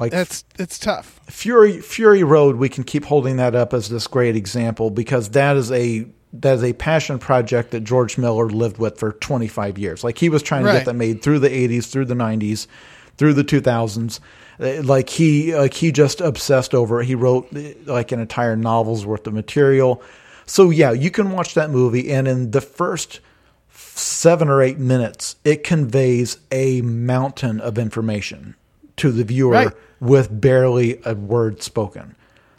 Like that's it's tough Fury Fury Road, we can keep holding that up as this great example because that is a that is a passion project that George Miller lived with for 25 years. Like he was trying to get that made through the 80s, through the 90s, through the 2000s. Uh, Like he like he just obsessed over it. He wrote uh, like an entire novel's worth of material. So yeah, you can watch that movie and in the first seven or eight minutes, it conveys a mountain of information to the viewer Right. with barely a word spoken.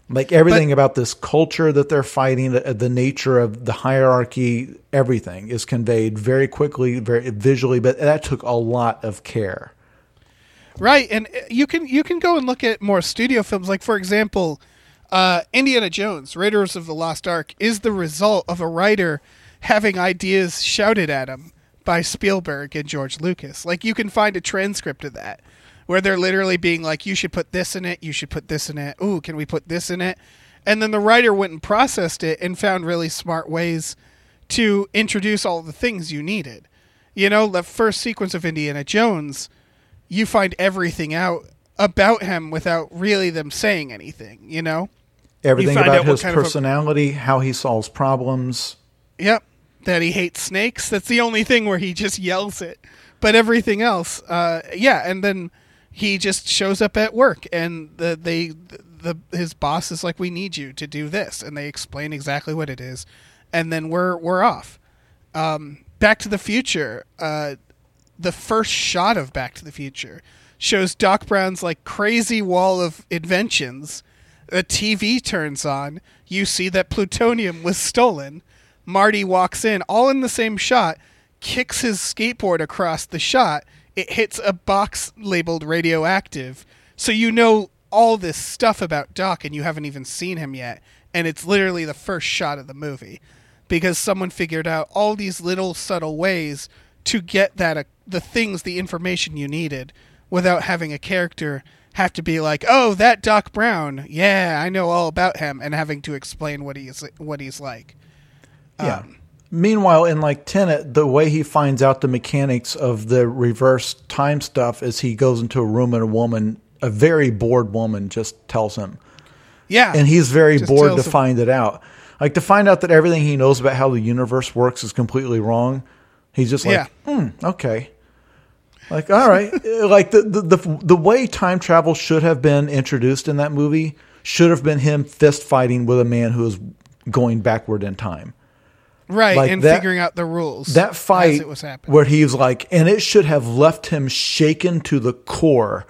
Like everything about this culture that they're fighting, the, the nature of the hierarchy, everything is conveyed very quickly, very visually. But that took a lot of care. Right, and uh, you can you can go and look at more studio films. Like for example, uh, Indiana Jones: Raiders of the Lost Ark is the result of a writer having ideas shouted at him by Spielberg and George Lucas. Like you can find a transcript of that where they're literally being like, "You should put this in it. You should put this in it. Ooh, can we put this in it?" And then the writer went and processed it and found really smart ways to introduce all the things you needed. You know, the first sequence of Indiana Jones you find everything out about him without really them saying anything, you know? Everything find about out his of a- personality, how he solves problems. Yep. That he hates snakes. That's the only thing where he just yells it. But everything else, uh, yeah, and then he just shows up at work and the they the his boss is like we need you to do this and they explain exactly what it is and then we're we're off. Um, Back to the Future, uh, the first shot of Back to the Future shows Doc Brown's like crazy wall of inventions. A TV turns on. You see that plutonium was stolen. Marty walks in, all in the same shot, kicks his skateboard across the shot. It hits a box labeled radioactive. So you know all this stuff about Doc and you haven't even seen him yet. And it's literally the first shot of the movie because someone figured out all these little subtle ways to get that uh, the things the information you needed without having a character have to be like oh that doc brown yeah i know all about him and having to explain what he's what he's like Yeah. Um, Meanwhile, in like Tenet, the way he finds out the mechanics of the reverse time stuff is he goes into a room and a woman, a very bored woman, just tells him. yeah and he's very Just bored to him- find it out. Like to find out that everything he knows about how the universe works is completely wrong. He's just like, Yeah. hmm, okay. Like, all right, like the, the the the way time travel should have been introduced in that movie should have been him fist fighting with a man who is going backward in time. Right, like and that- figuring out the rules. That fight happening. where he's like, and it should have left him shaken to the core,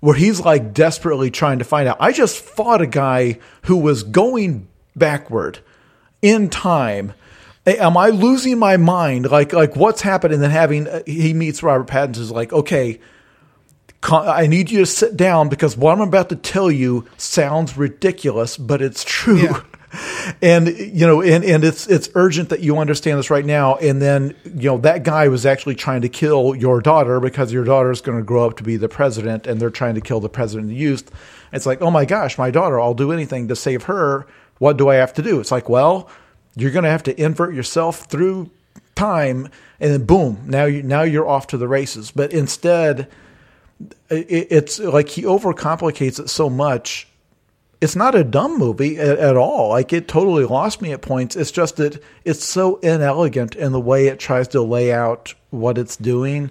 where he's like desperately trying to find out. I just fought a guy who was going backward in time. Am I losing my mind? Like, like what's happened? And then having uh, he meets Robert Pattinson is like, okay, I need you to sit down because what I'm about to tell you sounds ridiculous, but it's true. Yeah. And you know, and, and it's it's urgent that you understand this right now. And then you know that guy was actually trying to kill your daughter because your daughter is going to grow up to be the president, and they're trying to kill the president of the youth. It's like, oh my gosh, my daughter! I'll do anything to save her. What do I have to do? It's like, well, you're going to have to invert yourself through time, and then boom, now you now you're off to the races. But instead, it, it's like he overcomplicates it so much. It's not a dumb movie at, at all. Like it totally lost me at points. It's just that it's so inelegant in the way it tries to lay out what it's doing,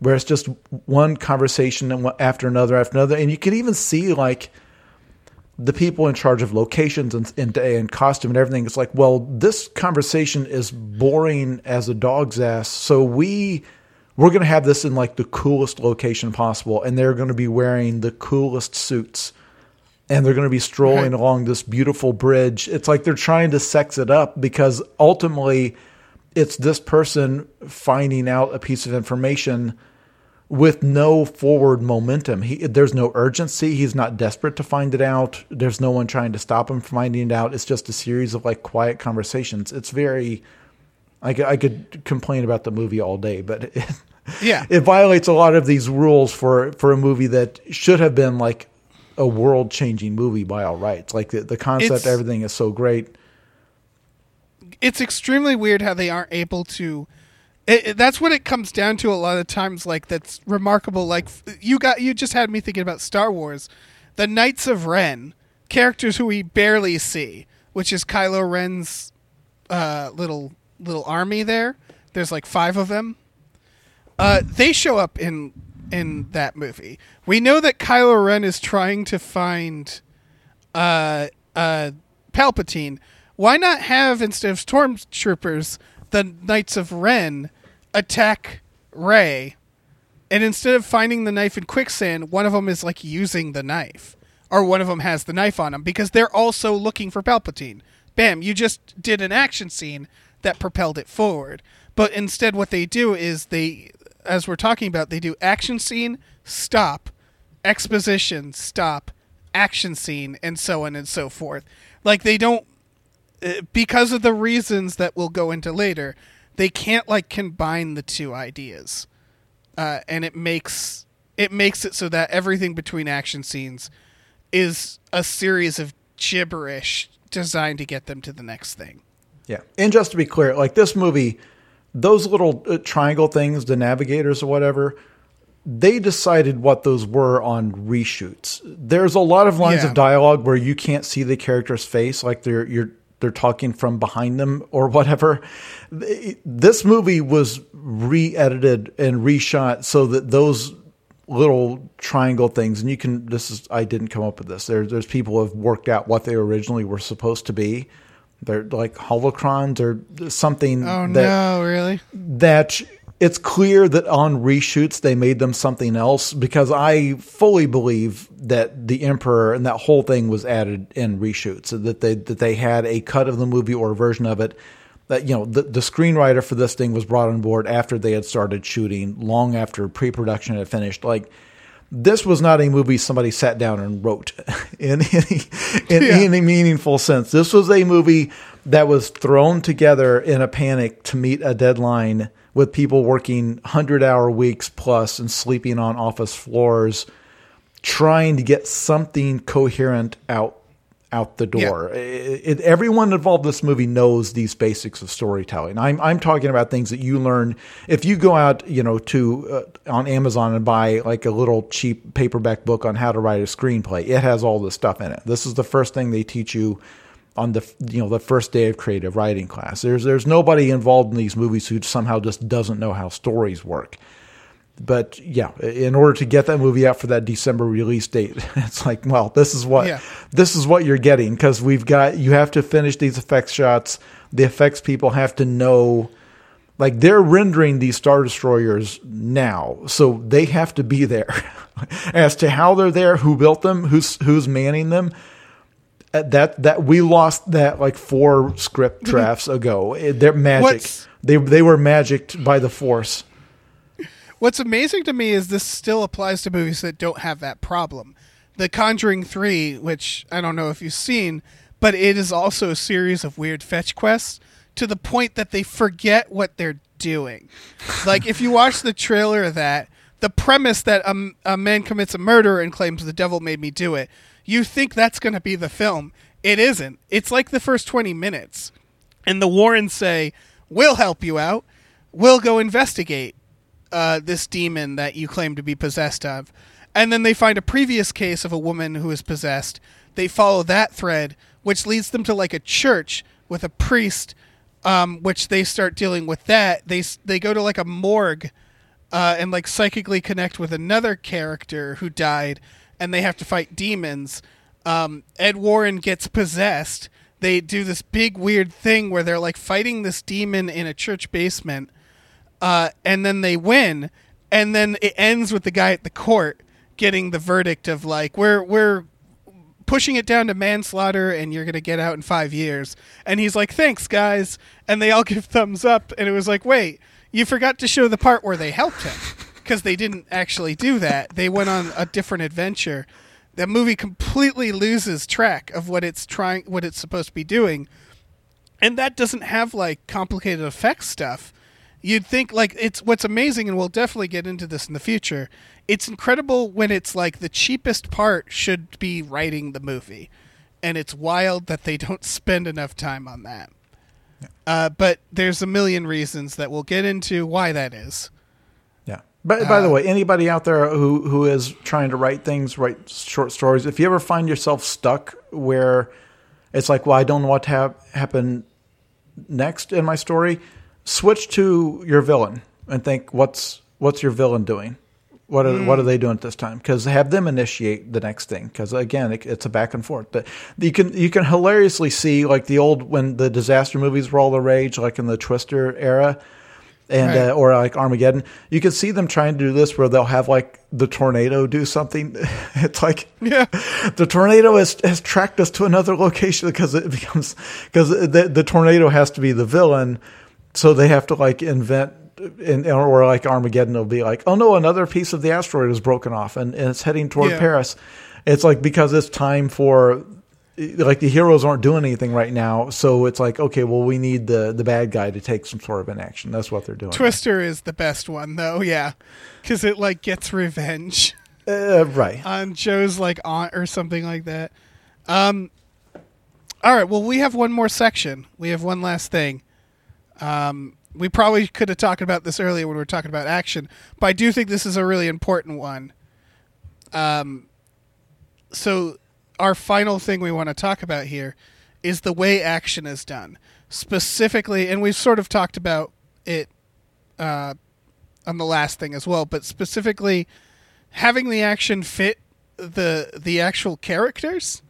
where it's just one conversation after another after another, and you can even see like the people in charge of locations and, and, and costume and everything. It's like, well, this conversation is boring as a dog's ass. So we we're going to have this in like the coolest location possible, and they're going to be wearing the coolest suits, and they're going to be strolling Right. along this beautiful bridge. It's like they're trying to sex it up because ultimately, it's this person finding out a piece of information with no forward momentum. He, there's no urgency. He's not desperate to find it out. There's no one trying to stop him from finding it out. It's just a series of like quiet conversations. It's very. I could, I could complain about the movie all day, but it, Yeah. it violates a lot of these rules for for a movie that should have been like a world changing movie by all rights. Like the, the concept, It's- everything is so great. it's extremely weird how they aren't able to it, it- that's what it comes down to a lot of times like that's remarkable like you got you just had me thinking about Star Wars the Knights of Ren characters who we barely see which is Kylo Ren's uh, little little army there there's like 5 of them uh, they show up in in that movie we know that Kylo Ren is trying to find uh, uh, Palpatine, why not have instead of stormtroopers, the Knights of Ren attack Rey, and instead of finding the knife in quicksand, one of them is like using the knife, or one of them has the knife on them because they're also looking for Palpatine. Bam! You just did an action scene that propelled it forward. But instead, what they do is they, as we're talking about, they do action scene, stop, exposition, stop, action scene, and so on and so forth. Like they don't, uh, because of the reasons that we'll go into later, they can't like combine the two ideas, uh, and it makes it makes it so that everything between action scenes is a series of gibberish designed to get them to the next thing. Yeah. And just to be clear, like this movie, those little uh, triangle things, the navigators or whatever, they decided what those were on reshoots. There's a lot of lines Yeah. of dialogue where you can't see the character's face, like they're you're they're talking from behind them or whatever. This movie was re-edited and reshot so that those little triangle things and you can this is I didn't come up with this. There there's people who have worked out what they originally were supposed to be. They're like holocrons or something Oh that no, really? that it's clear that on reshoots they made them something else because I fully believe that the Emperor and that whole thing was added in reshoots so that they that they had a cut of the movie or a version of it that you know the, the screenwriter for this thing was brought on board after they had started shooting long after pre-production had finished like this was not a movie somebody sat down and wrote in any in Yeah. any meaningful sense. This was a movie that was thrown together in a panic to meet a deadline with people working 100-hour weeks plus and sleeping on office floors trying to get something coherent out out the door. It, it, everyone involved in this movie knows these basics of storytelling. I'm I'm talking about things that you learn if you go out, you know, to uh, on Amazon and buy like a little cheap paperback book on how to write a screenplay. It has all this stuff in it. This is the first thing they teach you on the you know the first day of creative writing class. There's there's nobody involved in these movies who somehow just doesn't know how stories work but yeah, in order to get that movie out for that December release date, it's like, well, this is what Yeah. this is what you're getting because we've got you have to finish these effects shots. The effects people have to know, like they're rendering these star destroyers now, so they have to be there. As to how they're there, who built them, who's who's manning them, uh, that that we lost that like four script drafts ago. They're magic. What's- They they were magicked by the force. What's amazing to me is this still applies to movies that don't have that problem. The Conjuring 3, which I don't know if you've seen, but it is also a series of weird fetch quests to the point that they forget what they're doing. like, if you watch the trailer of that, the premise that a, a man commits a murder and claims the devil made me do it, you think that's going to be the film. It isn't. It's like the first 20 minutes. And the Warrens say, We'll help you out. We'll go investigate uh, this demon that you claim to be possessed of. And then they find a previous case of a woman who is possessed. They follow that thread, which leads them to like a church with a priest, um, which they start dealing with that. They they go to like a morgue uh, and like psychically connect with another character who died, and they have to fight demons. Um, Ed Warren gets possessed. They do this big weird thing where they're like fighting this demon in a church basement uh, and then they win, and then it ends with the guy at the court getting the verdict of like we're we're pushing it down to manslaughter and you're gonna get out in five years, and he's like thanks guys, and they all give thumbs up, and it was like wait you forgot to show the part where they helped him. Because they didn't actually do that. They went on a different adventure. That movie completely loses track of what it's trying, what it's supposed to be doing, and that doesn't have like complicated effects stuff you'd think like it's what's amazing and we'll definitely get into this in the future it's incredible when it's like the cheapest part should be writing the movie and it's wild that they don't spend enough time on that. Uh, but there's a million reasons that we'll get into why that is. Yeah. By, by the way, anybody out there who, who is trying to write things, write short stories, if you ever find yourself stuck where it's like, well, I don't know what to hap- happen next in my story, switch to your villain and think, what's what's your villain doing? What are what are they doing at this time? Because have them initiate the next thing. Because again, it, it's a back and forth. But you can you can hilariously see like the old when the disaster movies were all the rage, like in the Twister era and Right. uh, or like Armageddon, you can see them trying to do this where they'll have like the tornado do something. It's like Yeah. the tornado has has tracked us to another location because it becomes because the the tornado has to be the villain, so they have to like invent. And, or like Armageddon will be like, oh no, another piece of the asteroid is broken off and, and it's heading toward Yeah. Paris. It's like because it's time for like the heroes aren't doing anything right now, so it's like okay, well we need the the bad guy to take some sort of an action. That's what they're doing. twister is the best one though yeah because it like gets revenge Uh, right. on Joe's like aunt or something like that. Um, all right. Well, we have one more section. We have one last thing. Um, we probably could have talked about this earlier when we were talking about action, but I do think this is a really important one. Um, so our final thing we want to talk about here is the way action is done, specifically, and we've sort of talked about it uh, on the last thing as well, but specifically having the action fit the the actual characters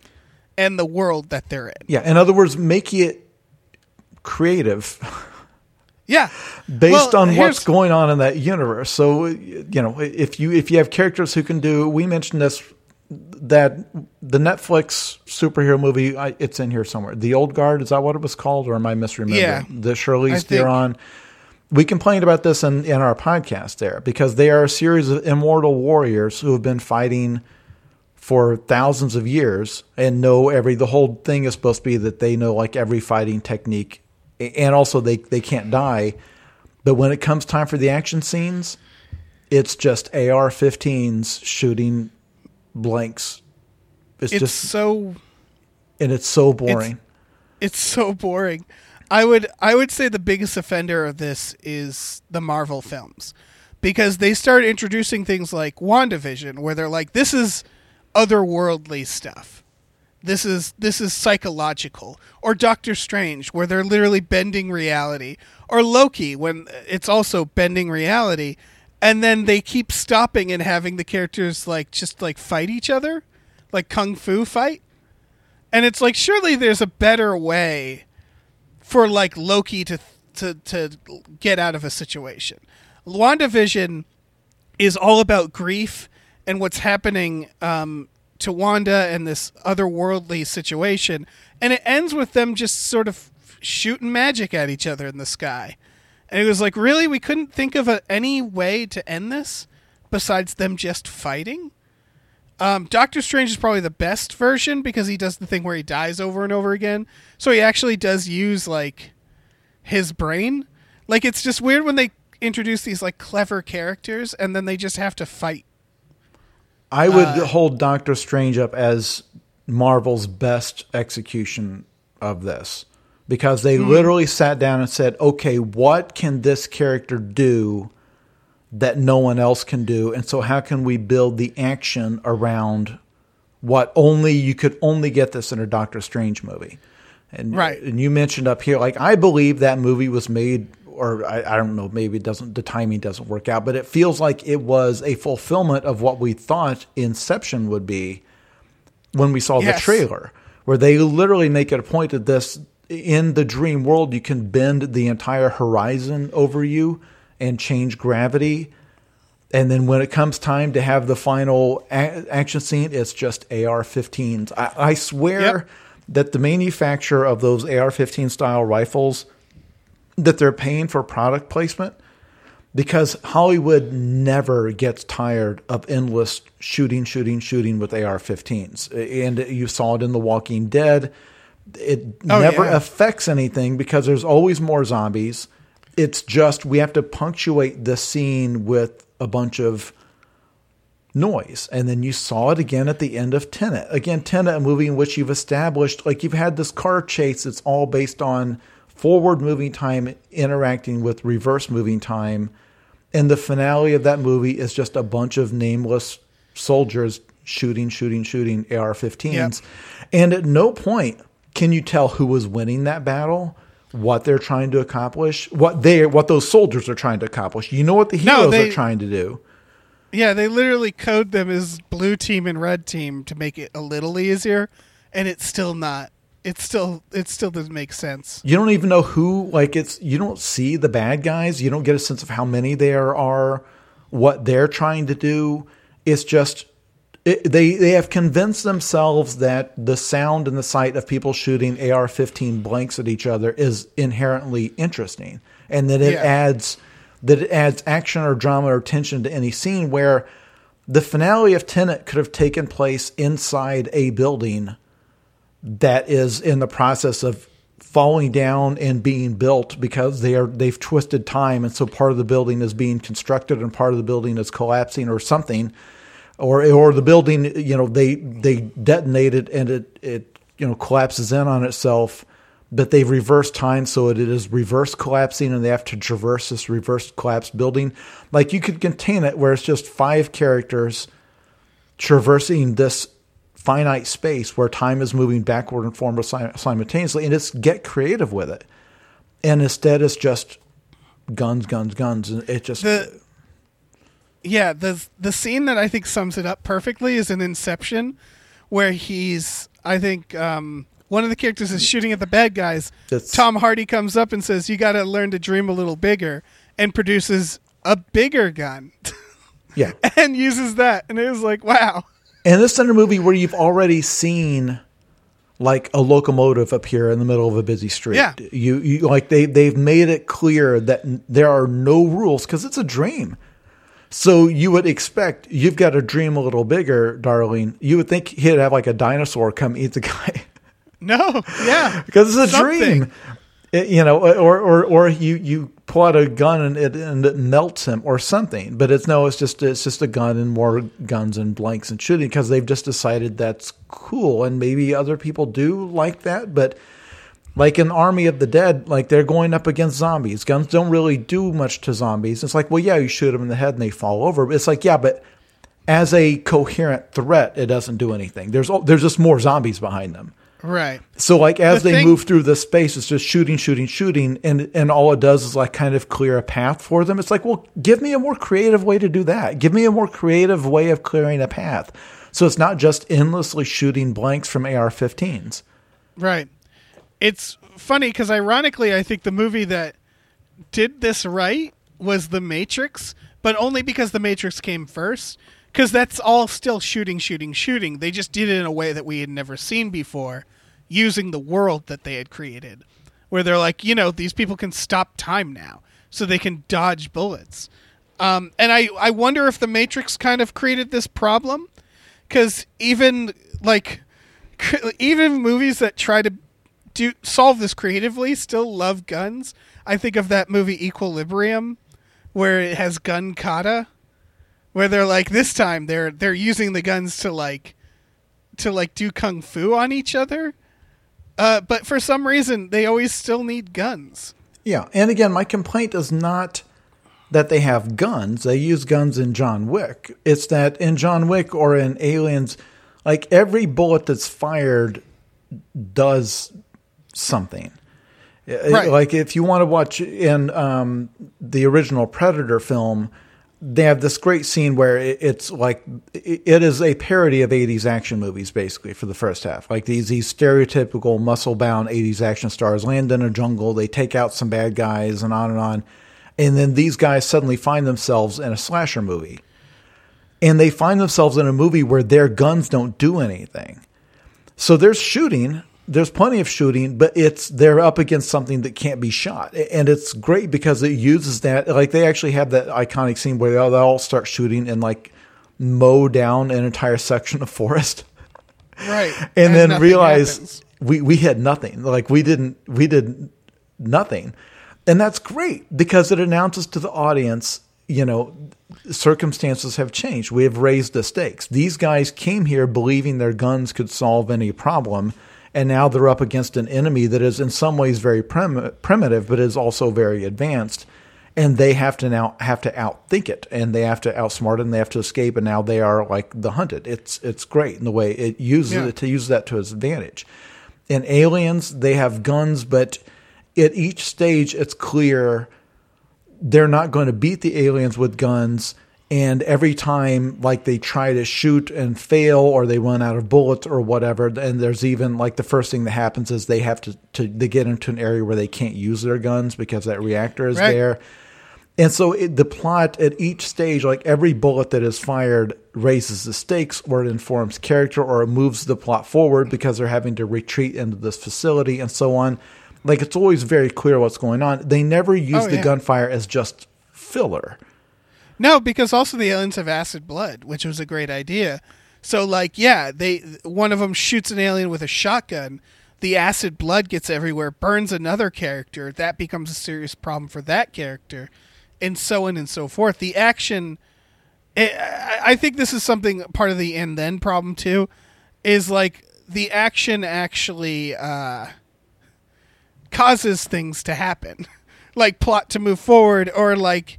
and the world that they're in. Yeah. In other words, make it creative Yeah. based Well, on what's going on in that universe. So you know, if you if you have characters who can do, we mentioned this that the Netflix superhero movie, I, it's in here somewhere. The Old Guard is that what it was called, or am I misremembering? Yeah. the think- Theron. We complained about this in, in our podcast there because they are a series of immortal warriors who have been fighting for thousands of years and know every the whole thing is supposed to be that they know like every fighting technique and also they they can't die but when it comes time for the action scenes it's just AR15s shooting blanks it's, It's just so and it's so boring it's so boring. I would I would say the biggest offender of this is the Marvel films. Because they start introducing things like WandaVision where they're like this is otherworldly stuff. This is this is psychological. Or Doctor Strange where they're literally bending reality. Or Loki when it's also bending reality. and then they keep stopping and having the characters like just like fight each other, like kung fu fight. And it's like surely there's a better way for like Loki to to to get out of a situation. WandaVision is all about grief and what's happening um, to Wanda and this otherworldly situation, and it ends with them just sort of shooting magic at each other in the sky. And it was like, really, we couldn't think of a, any way to end this besides them just fighting. Um, Doctor Strange is probably the best version because he does the thing where he dies over and over again. So he actually does use like his brain. Like it's just weird when they introduce these like clever characters and then they just have to fight. I would uh, hold Doctor Strange up as Marvel's best execution of this because they hmm. literally sat down and said, "Okay, what can this character do that no one else can do?" And so, how can we build the action around what only you could only get this in a Doctor Strange movie? And Right. and you mentioned up here, like I believe that movie was made, or I, I don't know, maybe it doesn't, the timing doesn't work out, but it feels like it was a fulfillment of what we thought Inception would be when we saw the trailer, where they literally make it a point that this in the dream world you can bend the entire horizon over you and change gravity. And then when it comes time to have the final a- action scene, it's just AR-15s. I, I swear Yep. that the manufacturer of those AR-15 style rifles that they're paying for product placement because Hollywood never gets tired of endless shooting, shooting, shooting with AR-15s, and you saw it in The Walking Dead. It Oh, never yeah. affects anything because there's always more zombies. It's just we have to punctuate the scene with a bunch of noise. And then you saw it again at the end of Tenet. Again, Tenet, a movie in which you've established, like you've had this car chase that's all based on forward moving time interacting with reverse moving time. And the finale of that movie is just a bunch of nameless soldiers shooting, shooting, shooting AR 15s. Yep. And at no point can you tell who was winning that battle. What they're trying to accomplish, what they, what those soldiers are trying to accomplish. You know what the No, heroes they- are trying to do. Yeah, they literally code them as blue team and red team to make it a little easier, and it's still not. It's still it still doesn't make sense. You don't even know who, like, it's, you don't see the bad guys. You don't get a sense of how many there are, what they're trying to do. It's just, it, they, they have convinced themselves that the sound and the sight of people shooting AR 15 blanks at each other is inherently interesting. And that it Yeah. adds, that it adds action or drama or tension to any scene where the finale of Tenet could have taken place inside a building that is in the process of falling down and being built because they are they've twisted time. And so part of the building is being constructed and part of the building is collapsing or something. Or or the building you know they they detonated and it it you know collapses in on itself but they've reversed time. So it is reverse collapsing and they have to traverse this reverse collapsed building. Like you could contain it where it's just five characters traversing this finite space where time is moving backward and forward sim- simultaneously, and it's get creative with it. And instead, it's just guns, guns, guns, and it just The yeah the the scene that I think sums it up perfectly is in Inception, where he's I think um, one of the characters is shooting at the bad guys. That's- Tom Hardy comes up and says, "You got to learn to dream a little bigger," and produces a bigger gun yeah. and uses that, and it was like, wow. And this is in a movie where you've already seen like a locomotive appear in the middle of a busy street. Yeah. You, you like they they've made it clear that there are no rules because it's a dream. So you would expect you've got to dream a little bigger, darling. You would think he'd have like a dinosaur come eat the guy. No, yeah, because it's a Something. dream. It- you know, eh, or or or you you pull out a gun and it and it melts him or something. But it's no, it's just it's just a gun and more guns and blanks and shooting because they've just decided that's cool and maybe other people do like that, but. Like an Army of the Dead, like they're going up against zombies. Guns don't really do much to zombies. It's like, well, yeah, you shoot them in the head and they fall over. But it's like, yeah, but as a coherent threat, it doesn't do anything. There's there's just more zombies behind them. Right. So like as The they thing- move through the space, it's just shooting, shooting, shooting, and and all it does is like kind of clear a path for them. It's like, well, give me a more creative way to do that. Give me a more creative way of clearing a path. So it's not just endlessly shooting blanks from AR-15s. Right. It's funny because ironically, I think the movie that did this right was The Matrix, but only because The Matrix came first. Because that's all still shooting, shooting, shooting. They just did it in a way that we had never seen before, using the world that they had created. Where they're like, you know, these people can stop time now, so they can dodge bullets. Um, and I, I wonder if The Matrix kind of created this problem. Because even, like, even movies that try to do solve this creatively still love guns. I think of that movie Equilibrium, where it has gun kata, where they're like this time they're they're using the guns to like to like do kung fu on each other. Uh, but for some reason, they always still need guns. Yeah, and again, my complaint is not that they have guns. They use guns in John Wick. It's that in John Wick or in Aliens, like every bullet that's fired does something. Uh, Right. Like if you want to watch in um, the original Predator film, they have this great scene where it's like it is a parody of 80s action movies basically for the first half. Like these these stereotypical muscle bound 80s action stars land in a jungle they take out some bad guys and on and on. And then these guys suddenly find themselves in a slasher movie. And they find themselves in a movie where their guns don't do anything. So there's shooting. There's plenty of shooting, but it's they're up against something that can't be shot, and it's great because it uses that. Like they actually have that iconic scene where they all, they all start shooting and like mow down an entire section of forest, Right. and, then realize happens. we we had nothing. Like we didn't we did nothing, and that's great because it announces to the audience, you know, circumstances have changed. We have raised the stakes. These guys came here believing their guns could solve any problem, and now they're up against an enemy that is in some ways very prim- primitive, but is also very advanced. And they have to now have to outthink it, and they have to outsmart it, and they have to escape. And now they are like the hunted. It's it's great in the way it uses Yeah. it to use that to its advantage. In Aliens, they have guns, but at each stage, it's clear they're not going to beat the aliens with guns and every time like they try to shoot and fail or they run out of bullets or whatever and there's even like the first thing that happens is they have to, to they get into an area where they can't use their guns because that reactor is Right. there and so it, the plot at each stage like every bullet that is fired raises the stakes or it informs character or it moves the plot forward because they're having to retreat into this facility and so on like it's always very clear what's going on they never use Oh, the yeah. gunfire as just filler No, because also the aliens have acid blood, which was a great idea. So like, yeah, they one of them shoots an alien with a shotgun. The acid blood gets everywhere, burns another character. That becomes a serious problem for that character, and so on and so forth. The action, I- I I think this is something part of the and then problem too, is like the action actually uh, causes things to happen, like plot to move forward, or like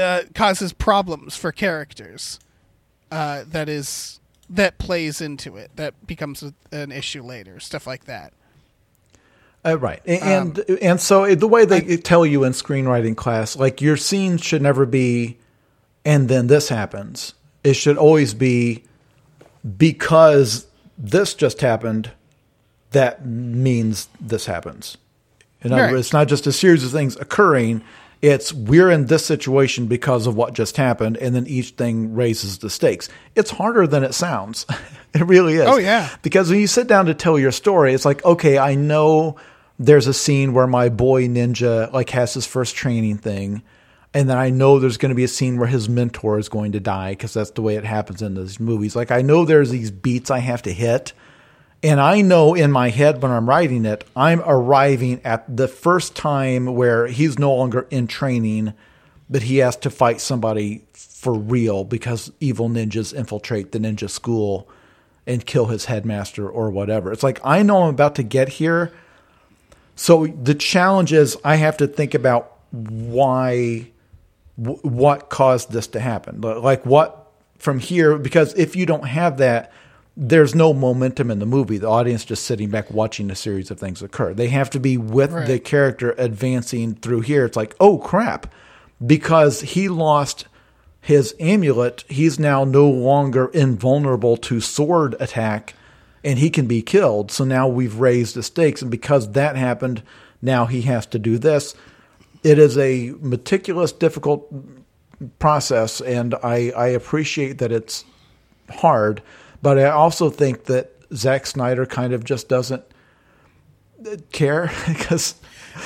uh, causes problems for characters. Uh, that is that plays into it. That becomes a, an issue later. Stuff like that. Uh, right, A- and and so the way they tell you in screenwriting class, like your scene should never be, and then this happens. It should always be because this just happened. That means this happens. In other words, it's not just a series of things occurring. It's we're in this situation because of what just happened, and then each thing raises the stakes. It's harder than it sounds. it really is. Oh, yeah. Because when you sit down to tell your story, it's like, okay, I know there's a scene where my boy ninja like has his first training thing, and then I know there's going to be a scene where his mentor is going to die because that's the way it happens in those movies. Like I know there's these beats I have to hit, and I know in my head when I'm writing it, I'm arriving at the first time where he's no longer in training, but he has to fight somebody for real because evil ninjas infiltrate the ninja school and kill his headmaster or whatever. It's like I know I'm about to get here. So the challenge is I have to think about why what caused this to happen. Like what from here because if you don't have that there's no momentum in the movie. The audience just sitting back watching a series of things occur. They have to be with Right. the character advancing through here. It's like, oh crap, because he lost his amulet, he's now no longer invulnerable to sword attack and he can be killed. So now we've raised the stakes. And because that happened, now he has to do this. It is a meticulous, difficult process, and I, I appreciate that it's hard, but I also think that Zack Snyder kind of just doesn't care because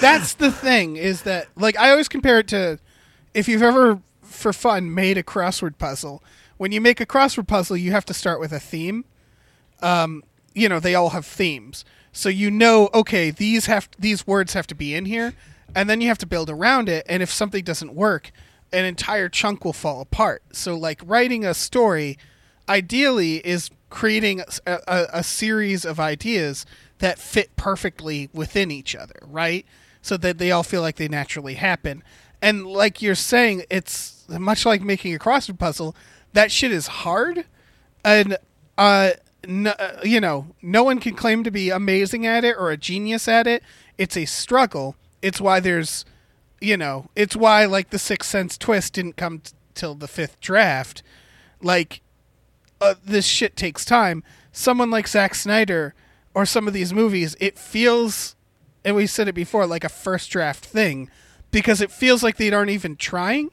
That's the thing is that like I always compare it to if you've ever for fun made a crossword puzzle. When you make a crossword puzzle, you have to start with a theme. Um, you know, they all have themes. So you know, okay, these have these words have to be in here, and then you have to build around it, and if something doesn't work, an entire chunk will fall apart. So like writing a story ideally is creating a, a, a series of ideas that fit perfectly within each other, right? So that they all feel like they naturally happen. And like you're saying, it's much like making a crossword puzzle. That shit is hard, and uh, no, uh, you know, no one can claim to be amazing at it or a genius at it. It's a struggle. It's why there's, you know, it's why like the Sixth Sense twist didn't come t- till the fifth draft. Like uh, this shit takes time. Someone like Zack Snyder or some of these movies, it feels, and we said it before, like a first draft thing, because it feels like they aren't even trying.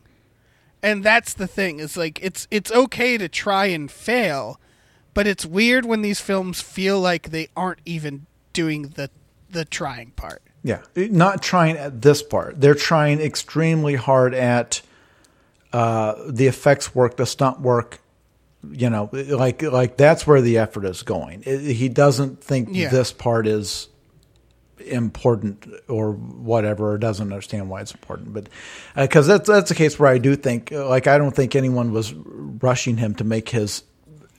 And that's the thing. Is like it's it's okay to try and fail, but it's weird when these films feel like they aren't even doing the the trying part. Yeah, not trying at this part. They're trying extremely hard at uh, the effects work, the stunt work. You know, like like that's where the effort is going. He doesn't think Yeah. this part is important or whatever, or doesn't understand why it's important. But uh, because that's that's the case where I do think, like, I don't think anyone was rushing him to make his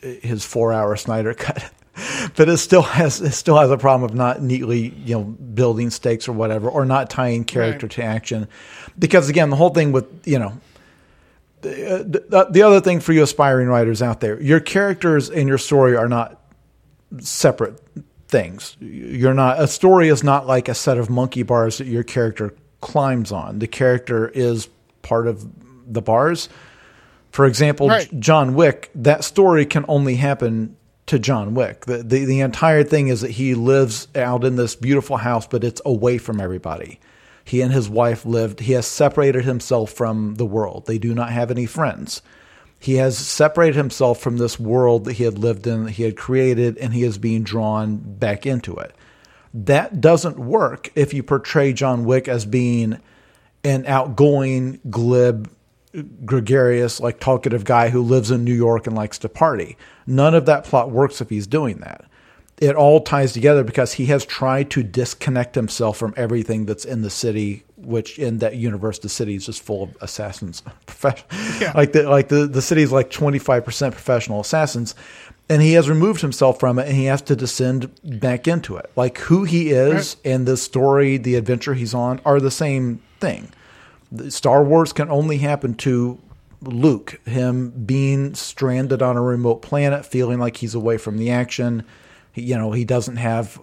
his four hour Snyder cut. but it still has it still has a problem of not neatly you know building stakes or whatever or not tying character Right. to action because again the whole thing with you know the, uh, the, the other thing for you aspiring writers out there your characters and your story are not separate things you're not a story is not like a set of monkey bars that your character climbs on the character is part of the bars for example, Right. John Wick, that story can only happen to John Wick. The, the the entire thing is that he lives out in this beautiful house, but it's away from everybody. He and his wife lived. He has separated himself from the world. They do not have any friends. He has separated himself from this world that he had lived in, that he had created, and he is being drawn back into it. That doesn't work if you portray John Wick as being an outgoing, glib, gregarious, like talkative guy who lives in New York and likes to party. None of that plot works if he's doing that. It all ties together because he has tried to disconnect himself from everything that's in the city, which in that universe, the city is just full of assassins. Yeah. Like the like the, the city is like twenty five percent professional assassins. And he has removed himself from it and he has to descend back into it. Like who he is and the story, the adventure he's on are the same thing. The Star Wars can only happen to Luke, him being stranded on a remote planet, feeling like he's away from the action. You know, he doesn't have,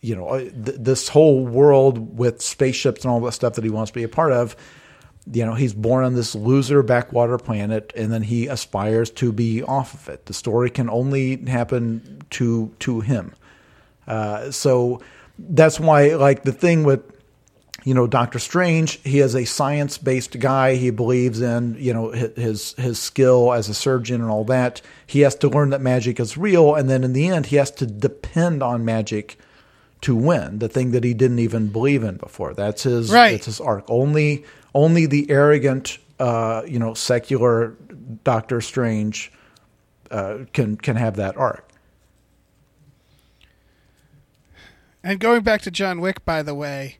you know, uh, th- this whole world with spaceships and all that stuff that he wants to be a part of. You know, he's born on this loser backwater planet, and then he aspires to be off of it. The story can only happen to to him. Uh, so that's why, like the thing with you know Doctor Strange, he is a science based guy. He believes in you know his his skill as a surgeon and all that. He has to learn that magic is real, and then in the end, he has to depend on magic to win. The thing that he didn't even believe in before. That's his. Right. That's his arc. Only only the arrogant, uh, you know, secular Doctor Strange uh, can can have that arc. And going back to John Wick, by the way,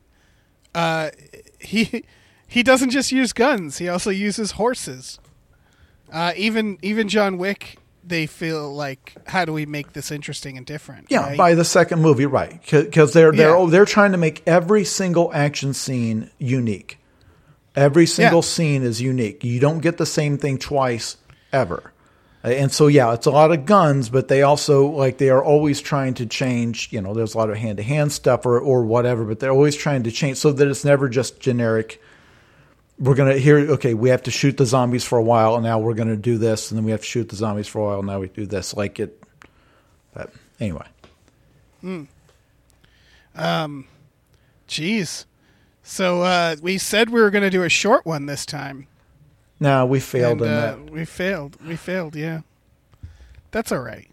uh, he he doesn't just use guns; he also uses horses. Uh, even even John Wick, they feel like, how do we make this interesting and different? Yeah, right? by the second movie, right? Because they're they're Yeah. they're trying to make every single action scene unique. Every single Yeah. scene is unique. You don't get the same thing twice ever. And so, yeah, it's a lot of guns, but they also like they are always trying to change. You know, there's a lot of hand to hand stuff or or whatever, but they're always trying to change so that it's never just generic. We're gonna here. Okay, we have to shoot the zombies for a while, and now we're gonna do this, and then we have to shoot the zombies for a while, and now we do this. Like it. But anyway, Hmm. Um. Jeez. So uh, we said we were going to do a short one this time. Now we failed and, in uh, that. We failed. We failed. Yeah, that's all right.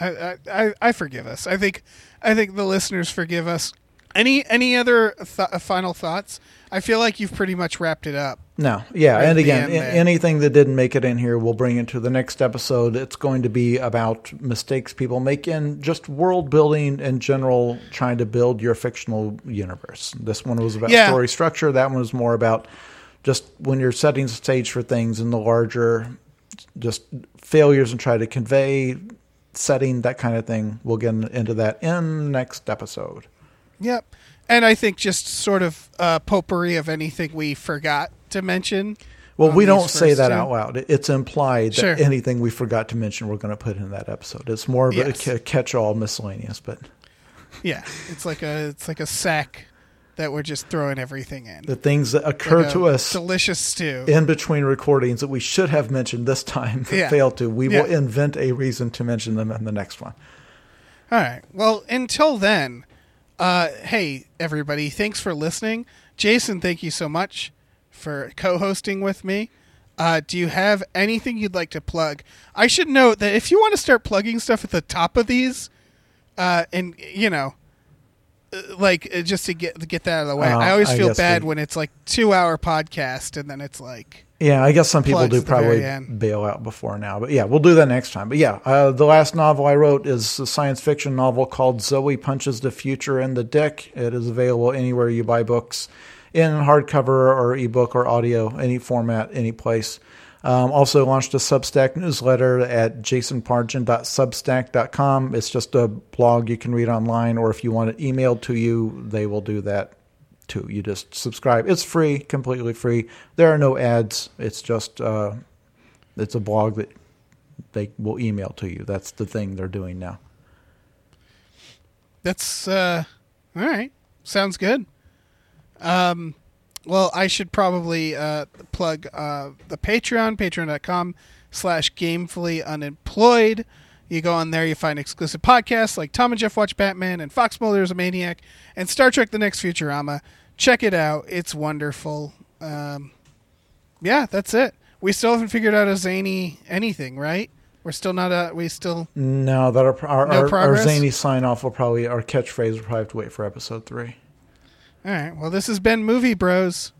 I, I I forgive us. I think I think the listeners forgive us. Any any other th- uh, final thoughts? I feel like you've pretty much wrapped it up. No, yeah, right and again, anything that didn't make it in here, we'll bring into the next episode. It's going to be about mistakes people make in just world building in general, trying to build your fictional universe. This one was about Yeah. story structure. That one was more about just when you're setting the stage for things in the larger, just failures and try to convey setting that kind of thing. We'll get into that in next episode. Yep. And I think just sort of uh, potpourri of anything we forgot to mention. Well, we don't say that two. out loud. It's implied Sure. that anything we forgot to mention, we're going to put in that episode. It's more of Yes. a catch-all miscellaneous, but Yeah, it's like a it's like a sack that we're just throwing everything in. the things that occur Like to us delicious stew. in between recordings that we should have mentioned this time but Yeah. failed to, we will invent a reason to mention them in the next one. All right. Well, until then, uh, hey everybody, thanks for listening. Jason, thank you so much for co-hosting with me. Uh, do you have anything you'd like to plug? I should note that if you want to start plugging stuff at the top of these, uh, and you know, like uh, just to get get that out of the way, Uh, I always I feel bad we- when it's like two hour podcast and then it's like, Yeah, I guess some people do at the very probably bail out before now, but yeah, we'll do that next time. But yeah, uh, the last novel I wrote is a science fiction novel called Zoe Punches the Future in the Dick. It is available anywhere you buy books, in hardcover or ebook or audio, any format, any place. Um, also launched a Substack newsletter at jasonpargin.substack.com. It's just a blog you can read online, or if you want it emailed to you, they will do that too. You just subscribe. It's free, completely free. There are no ads. It's just uh, it's a blog that they will email to you. That's the thing they're doing now. That's uh all right. Sounds good. Um well I should probably uh plug uh the Patreon, patreon.com slash gamefully unemployed. You go on there, you find exclusive podcasts like Tom and Jeff Watch Batman and Fox Mulder's a Maniac and Star Trek The Next Futurama. Check it out. It's wonderful. Um yeah, that's it. We still haven't figured out a zany anything, right? We're still not a we still No, that our our, No our, our zany sign off will probably our catchphrase will probably have to wait for episode three. All right. Well, this has been Movie Bros.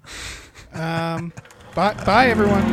Um, bye, bye, everyone.